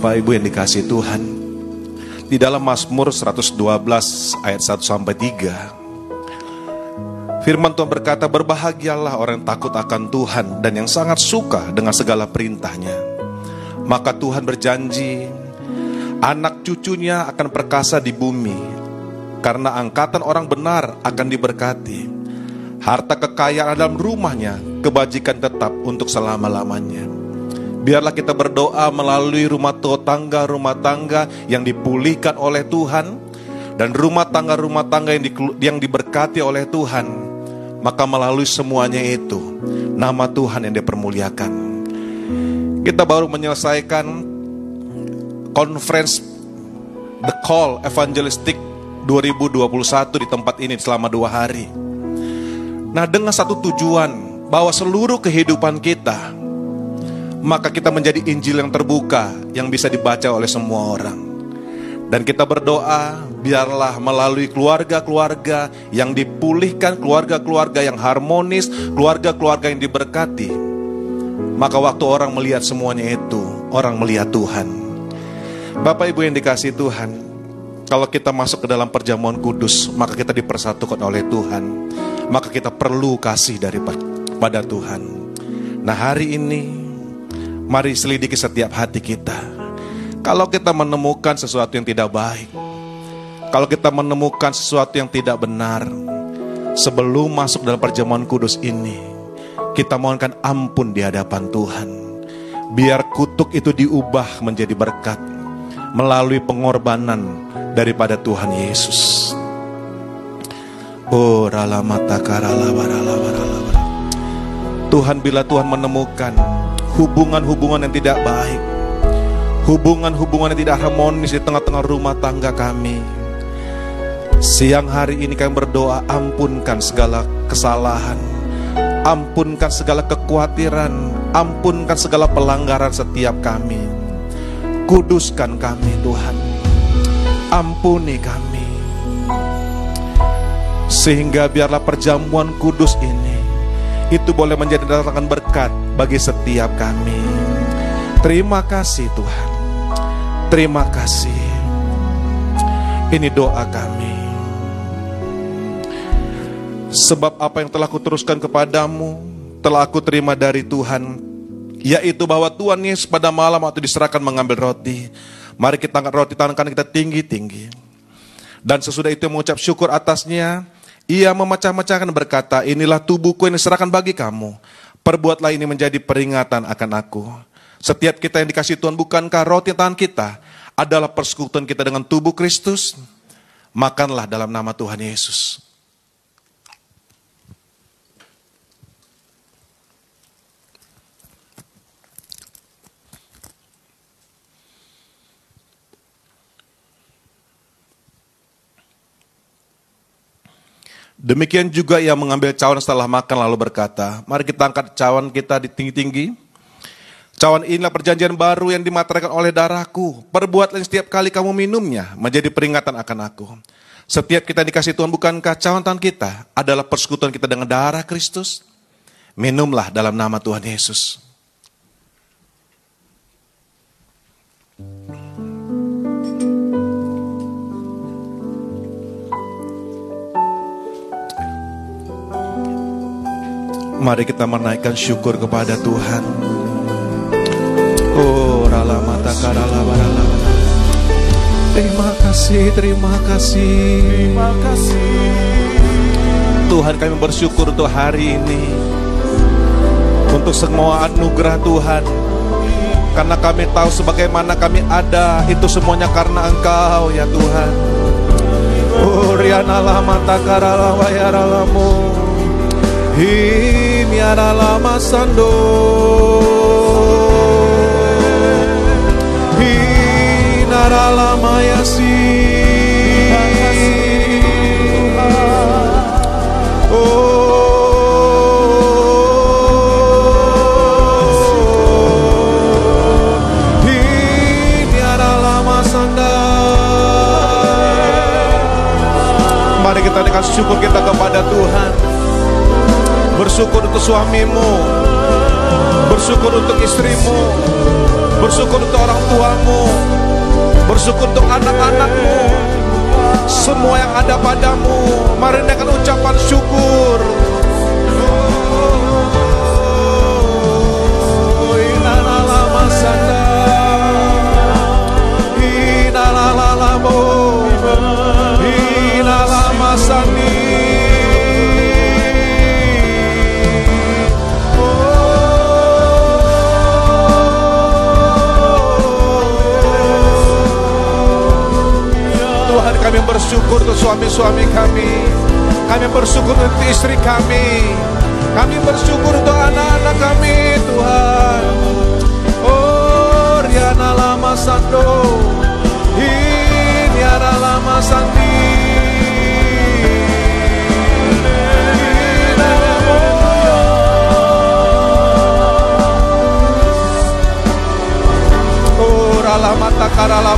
Bapak Ibu yang dikasih Tuhan, di dalam Mazmur 112 ayat 1 sampai 3 Firman Tuhan berkata, berbahagialah orang yang takut akan Tuhan dan yang sangat suka dengan segala perintahnya. Maka Tuhan berjanji, anak cucunya akan perkasa di bumi, karena angkatan orang benar akan diberkati. Harta kekayaan dalam rumahnya, kebajikan tetap untuk selama-lamanya. Biarlah kita berdoa melalui rumah tangga rumah tangga yang dipulihkan oleh Tuhan dan rumah tangga-rumah tangga yang, dikelu- yang diberkati oleh Tuhan. Maka melalui semuanya itu nama Tuhan yang dipermuliakan. Kita baru menyelesaikan conference The Call Evangelistic 2021 di tempat ini selama dua hari. Nah dengan satu tujuan bahwa seluruh kehidupan kita maka kita menjadi Injil yang terbuka yang bisa dibaca oleh semua orang. Dan kita berdoa, biarlah melalui keluarga-keluarga yang dipulihkan, keluarga-keluarga yang harmonis, keluarga-keluarga yang diberkati. Maka waktu orang melihat semuanya itu, orang melihat Tuhan. Bapak Ibu yang dikasih Tuhan, kalau kita masuk ke dalam perjamuan kudus, maka kita dipersatukan oleh Tuhan. Maka kita perlu kasih daripada Tuhan. Nah hari ini, mari selidiki setiap hati kita. Kalau kita menemukan sesuatu yang tidak baik, kalau kita menemukan sesuatu yang tidak benar, sebelum masuk dalam perjamuan kudus ini, kita mohonkan ampun di hadapan Tuhan. Biar kutuk itu diubah menjadi berkat melalui pengorbanan daripada Tuhan Yesus. Oh. Tuhan bila Tuhan menemukan hubungan-hubungan yang tidak baik, hubungan-hubungan yang tidak harmonis di tengah-tengah rumah tangga kami. Siang hari ini kami berdoa ampunkan segala kesalahan, ampunkan segala kekhawatiran, ampunkan segala pelanggaran setiap kami. Kuduskan kami Tuhan, ampuni kami. Sehingga biarlah perjamuan kudus ini itu boleh menjadi datangkan berkat bagi setiap kami. Terima kasih Tuhan. Terima kasih. Ini doa kami. Sebab apa yang telah kuteruskan kepadamu telah aku terima dari Tuhan, yaitu bahwa Tuhan Yesus pada malam waktu diserahkan mengambil roti. Mari kita angkat roti tangan kita tinggi-tinggi. Dan sesudah itu mengucap syukur atasnya, ia memecah-mecahkan berkata, inilah tubuhku yang diserahkan bagi kamu. Perbuatlah ini menjadi peringatan akan aku. Setiap kita yang dikasih Tuhan, bukankah roti tangan kita adalah persekutuan kita dengan tubuh Kristus? Makanlah dalam nama Tuhan Yesus. Demikian juga ia mengambil cawan setelah makan lalu berkata, mari kita angkat cawan kita di tinggi-tinggi. Cawan inilah perjanjian baru yang dimateraikan oleh darahku. Perbuatlah setiap kali kamu minumnya menjadi peringatan akan aku. Setiap kita dikasih Tuhan bukankah cawan tangan kita adalah persekutuan kita dengan darah Kristus? Minumlah dalam nama Tuhan Yesus. Mari kita menaikkan syukur kepada Tuhan. Oh, rala mata karala barala. Terima kasih, terima kasih. Terima kasih. Tuhan kami bersyukur untuk hari ini Untuk semua anugerah Tuhan Karena kami tahu sebagaimana kami ada Itu semuanya karena Engkau ya Tuhan Oh riana lama takara lama ya Himiara lama sando Hinara lama yasi Oh. Mari kita dengan syukur kita kepada Tuhan Bersyukur untuk suamimu. Bersyukur untuk istrimu. Bersyukur untuk orang tuamu. Bersyukur untuk anak-anakmu. Semua yang ada padamu. Mari dengan ucapan syukur. Inalalama sanda. Inalalalamo. Kami bersyukur untuk suami-suami kami. Kami bersyukur untuk istri kami. Kami bersyukur untuk anak-anak kami Tuhan. Oh Riana Lama Sando Iniara Lama Sandi karala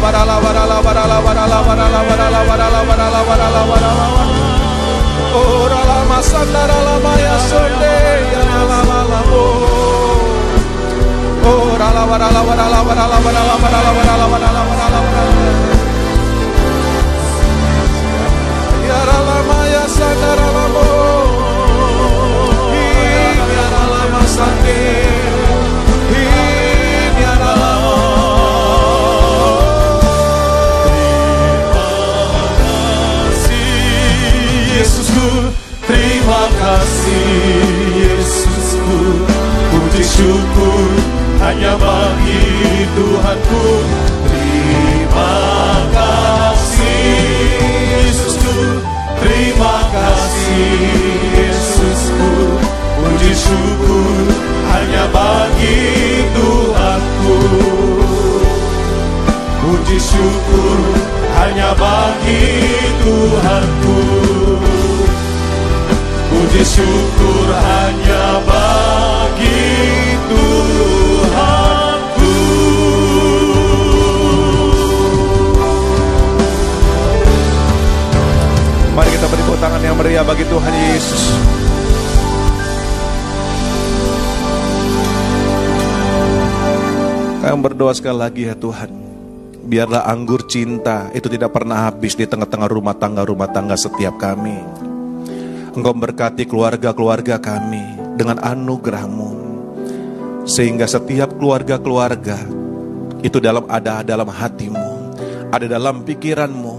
Oh ya Oh Ya rala maya Ya masande kasih Yesusku Puji syukur hanya bagi Tuhanku. Terima kasih Yesusku. Terima kasih Yesusku. Puji syukur hanya bagi Tuhanku. Puji syukur hanya bagi Tuhanku Puji syukur hanya bagi Tuhanku Mari kita beri tangan yang meriah bagi Tuhan Yesus. Kami berdoa sekali lagi ya Tuhan. Biarlah anggur cinta itu tidak pernah habis di tengah-tengah rumah tangga-rumah tangga setiap kami. Engkau berkati keluarga-keluarga kami dengan anugerahmu. Sehingga setiap keluarga-keluarga itu dalam ada dalam hatimu, ada dalam pikiranmu,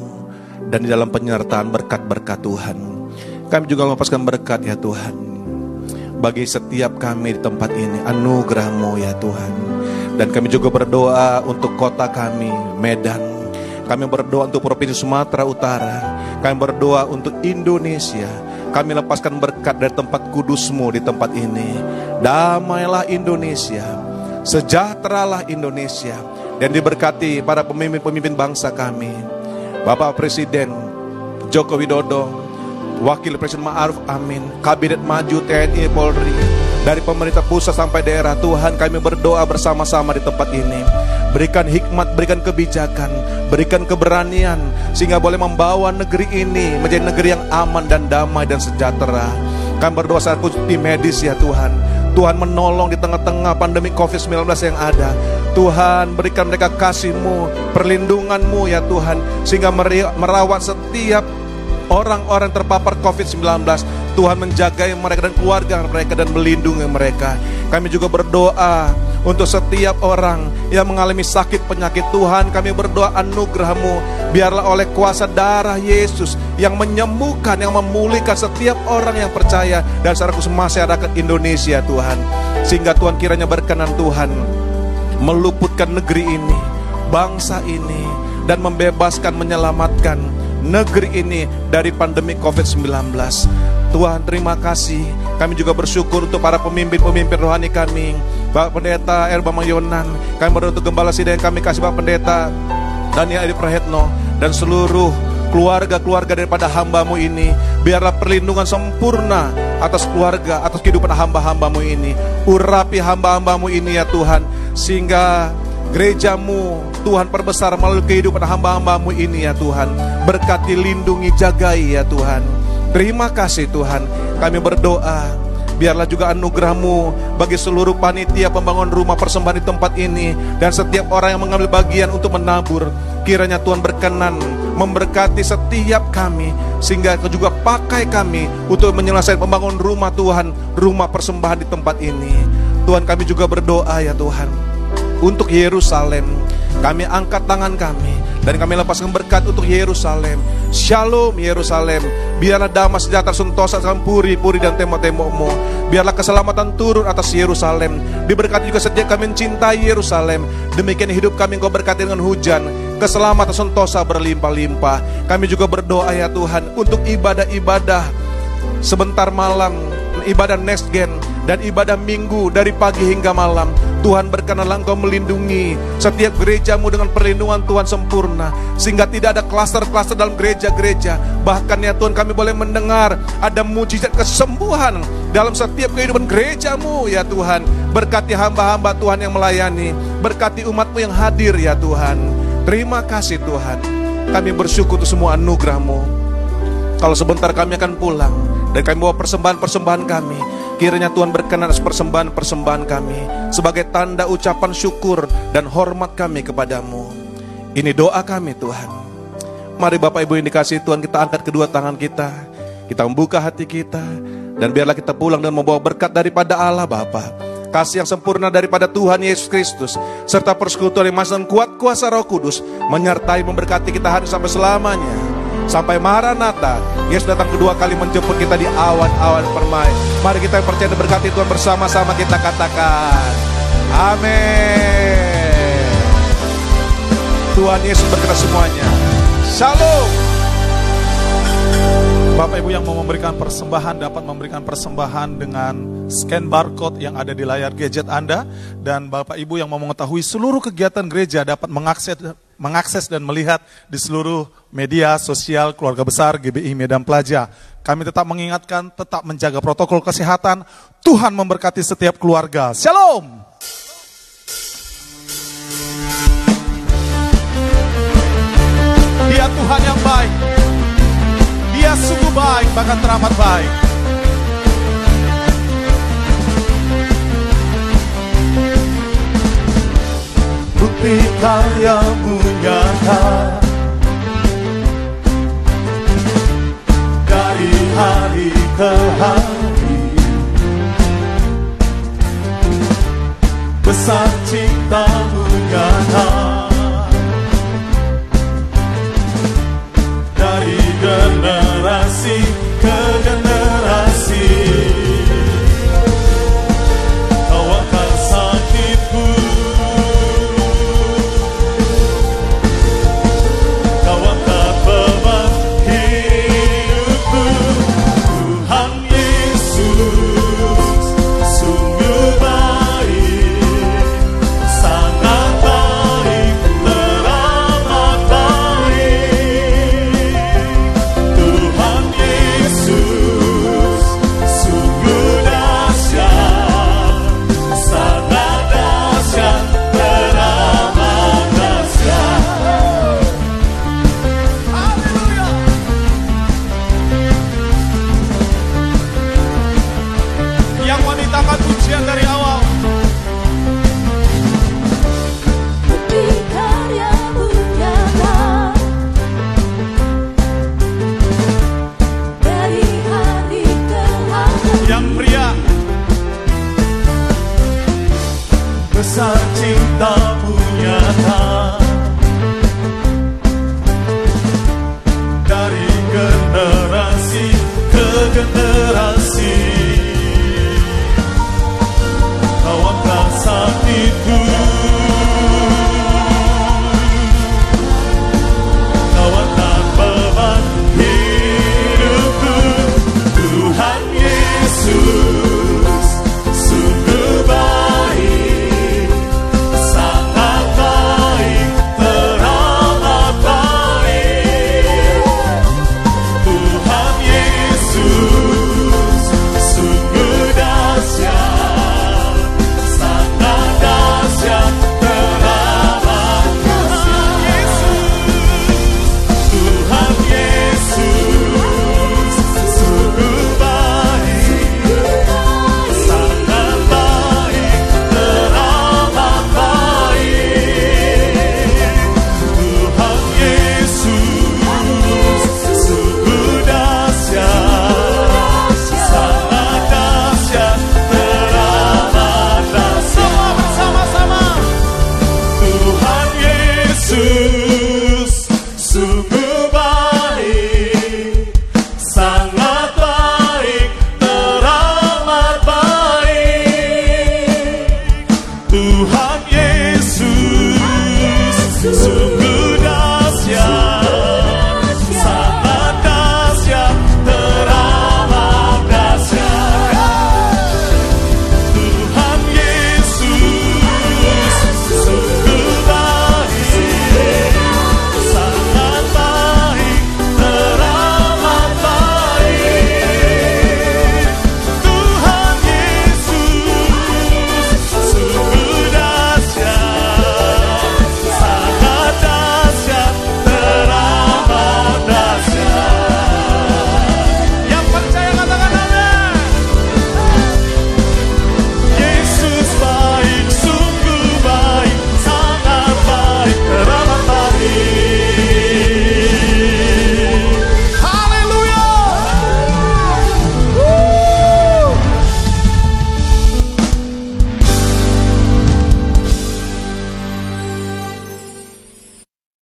dan di dalam penyertaan berkat-berkat Tuhan. Kami juga melepaskan berkat ya Tuhan. Bagi setiap kami di tempat ini, anugerahmu ya Tuhan. Dan kami juga berdoa untuk kota kami, Medan. Kami berdoa untuk Provinsi Sumatera Utara. Kami berdoa untuk Indonesia. Kami lepaskan berkat dari tempat kudusmu di tempat ini. Damailah Indonesia. Sejahteralah Indonesia. Dan diberkati para pemimpin-pemimpin bangsa kami. Bapak Presiden Joko Widodo, Wakil Presiden Ma'ruf Amin, Kabinet Maju TNI Polri, dari pemerintah pusat sampai daerah Tuhan kami berdoa bersama-sama di tempat ini. Berikan hikmat, berikan kebijakan, berikan keberanian sehingga boleh membawa negeri ini menjadi negeri yang aman dan damai dan sejahtera. Kami berdoa saat tim medis ya Tuhan. Tuhan menolong di tengah-tengah pandemi COVID-19 yang ada. Tuhan berikan mereka kasih-Mu, perlindungan-Mu ya Tuhan. Sehingga merawat setiap orang-orang terpapar COVID-19. Tuhan menjaga mereka dan keluarga mereka dan melindungi mereka. Kami juga berdoa Untuk setiap orang yang mengalami sakit penyakit Tuhan Kami berdoa anugerahmu Biarlah oleh kuasa darah Yesus Yang menyembuhkan, yang memulihkan setiap orang yang percaya Dan secara khusus masyarakat Indonesia Tuhan Sehingga Tuhan kiranya berkenan Tuhan Meluputkan negeri ini Bangsa ini Dan membebaskan, menyelamatkan negeri ini dari pandemi COVID-19 Tuhan terima kasih. Kami juga bersyukur untuk para pemimpin-pemimpin rohani kami. Bapak Pendeta Erba Mayonan Kami berdoa untuk Gembala Sidang kami. Kasih Bapak Pendeta Daniel Edi Prahetno Dan seluruh keluarga-keluarga daripada hambamu ini. Biarlah perlindungan sempurna atas keluarga, atas kehidupan hamba-hambamu ini. Urapi hamba-hambamu ini ya Tuhan Sehingga gerejamu Tuhan perbesar melalui kehidupan hamba-hambamu ini ya Tuhan. Berkati, lindungi, jagai ya Tuhan. Terima kasih Tuhan. Kami berdoa Biarlah juga anugerahmu bagi seluruh panitia pembangun rumah persembahan di tempat ini Dan setiap orang yang mengambil bagian untuk menabur. Kiranya Tuhan berkenan memberkati setiap kami Sehingga Kau juga pakai kami untuk menyelesaikan pembangun rumah Tuhan Rumah persembahan di tempat ini. Tuhan kami juga berdoa ya Tuhan Untuk Yerusalem Kami angkat tangan kami dan kami lepaskan berkat untuk Yerusalem. Shalom Yerusalem. Biarlah damai sejahtera sentosa dalam puri-puri dan tembok-tembokmu. Biarlah keselamatan turun atas Yerusalem. Diberkati juga setiap kami mencintai Yerusalem. Demikian hidup kami engkau berkati dengan hujan. Keselamatan sentosa berlimpah-limpah. Kami juga berdoa ya Tuhan untuk ibadah-ibadah sebentar malam ibadah next gen dan ibadah minggu dari pagi hingga malam. Tuhan berkenanlah engkau melindungi setiap gerejamu dengan perlindungan Tuhan sempurna sehingga tidak ada klaster-klaster dalam gereja-gereja. Bahkan ya Tuhan kami boleh mendengar ada mujizat kesembuhan dalam setiap kehidupan gerejamu ya Tuhan. Berkati hamba-hamba Tuhan yang melayani berkati umatmu yang hadir ya Tuhan. Terima kasih Tuhan. Kami bersyukur untuk semua anugerahmu. Kalau sebentar kami akan pulang dan kami bawa persembahan-persembahan kami. Kiranya Tuhan berkenan atas persembahan-persembahan kami sebagai tanda ucapan syukur dan hormat kami kepadamu. Ini doa kami Tuhan. Mari Bapak Ibu yang dikasih Tuhan kita angkat kedua tangan kita. Kita membuka hati kita dan biarlah kita pulang dan membawa berkat daripada Allah Bapa. Kasih yang sempurna daripada Tuhan Yesus Kristus serta persekutuan yang masih kuat kuasa Roh Kudus menyertai memberkati kita hari sampai selamanya sampai Maranatha. Yesus datang kedua kali menjemput kita di awan-awan permai. Mari kita percaya dan berkati Tuhan bersama-sama kita katakan. Amin. Tuhan Yesus berkata semuanya. Shalom. Bapak Ibu yang mau memberikan persembahan dapat memberikan persembahan dengan scan barcode yang ada di layar gadget Anda dan Bapak Ibu yang mau mengetahui seluruh kegiatan gereja dapat mengakses mengakses dan melihat di seluruh media sosial keluarga besar GBI Medan Plaja. Kami tetap mengingatkan tetap menjaga protokol kesehatan. Tuhan memberkati setiap keluarga. Shalom. Dia Tuhan yang baik. Dia sungguh baik, bahkan teramat baik. Bukti karyamu nyata dari hari ke hari. Besar cintamu nyata dari generasi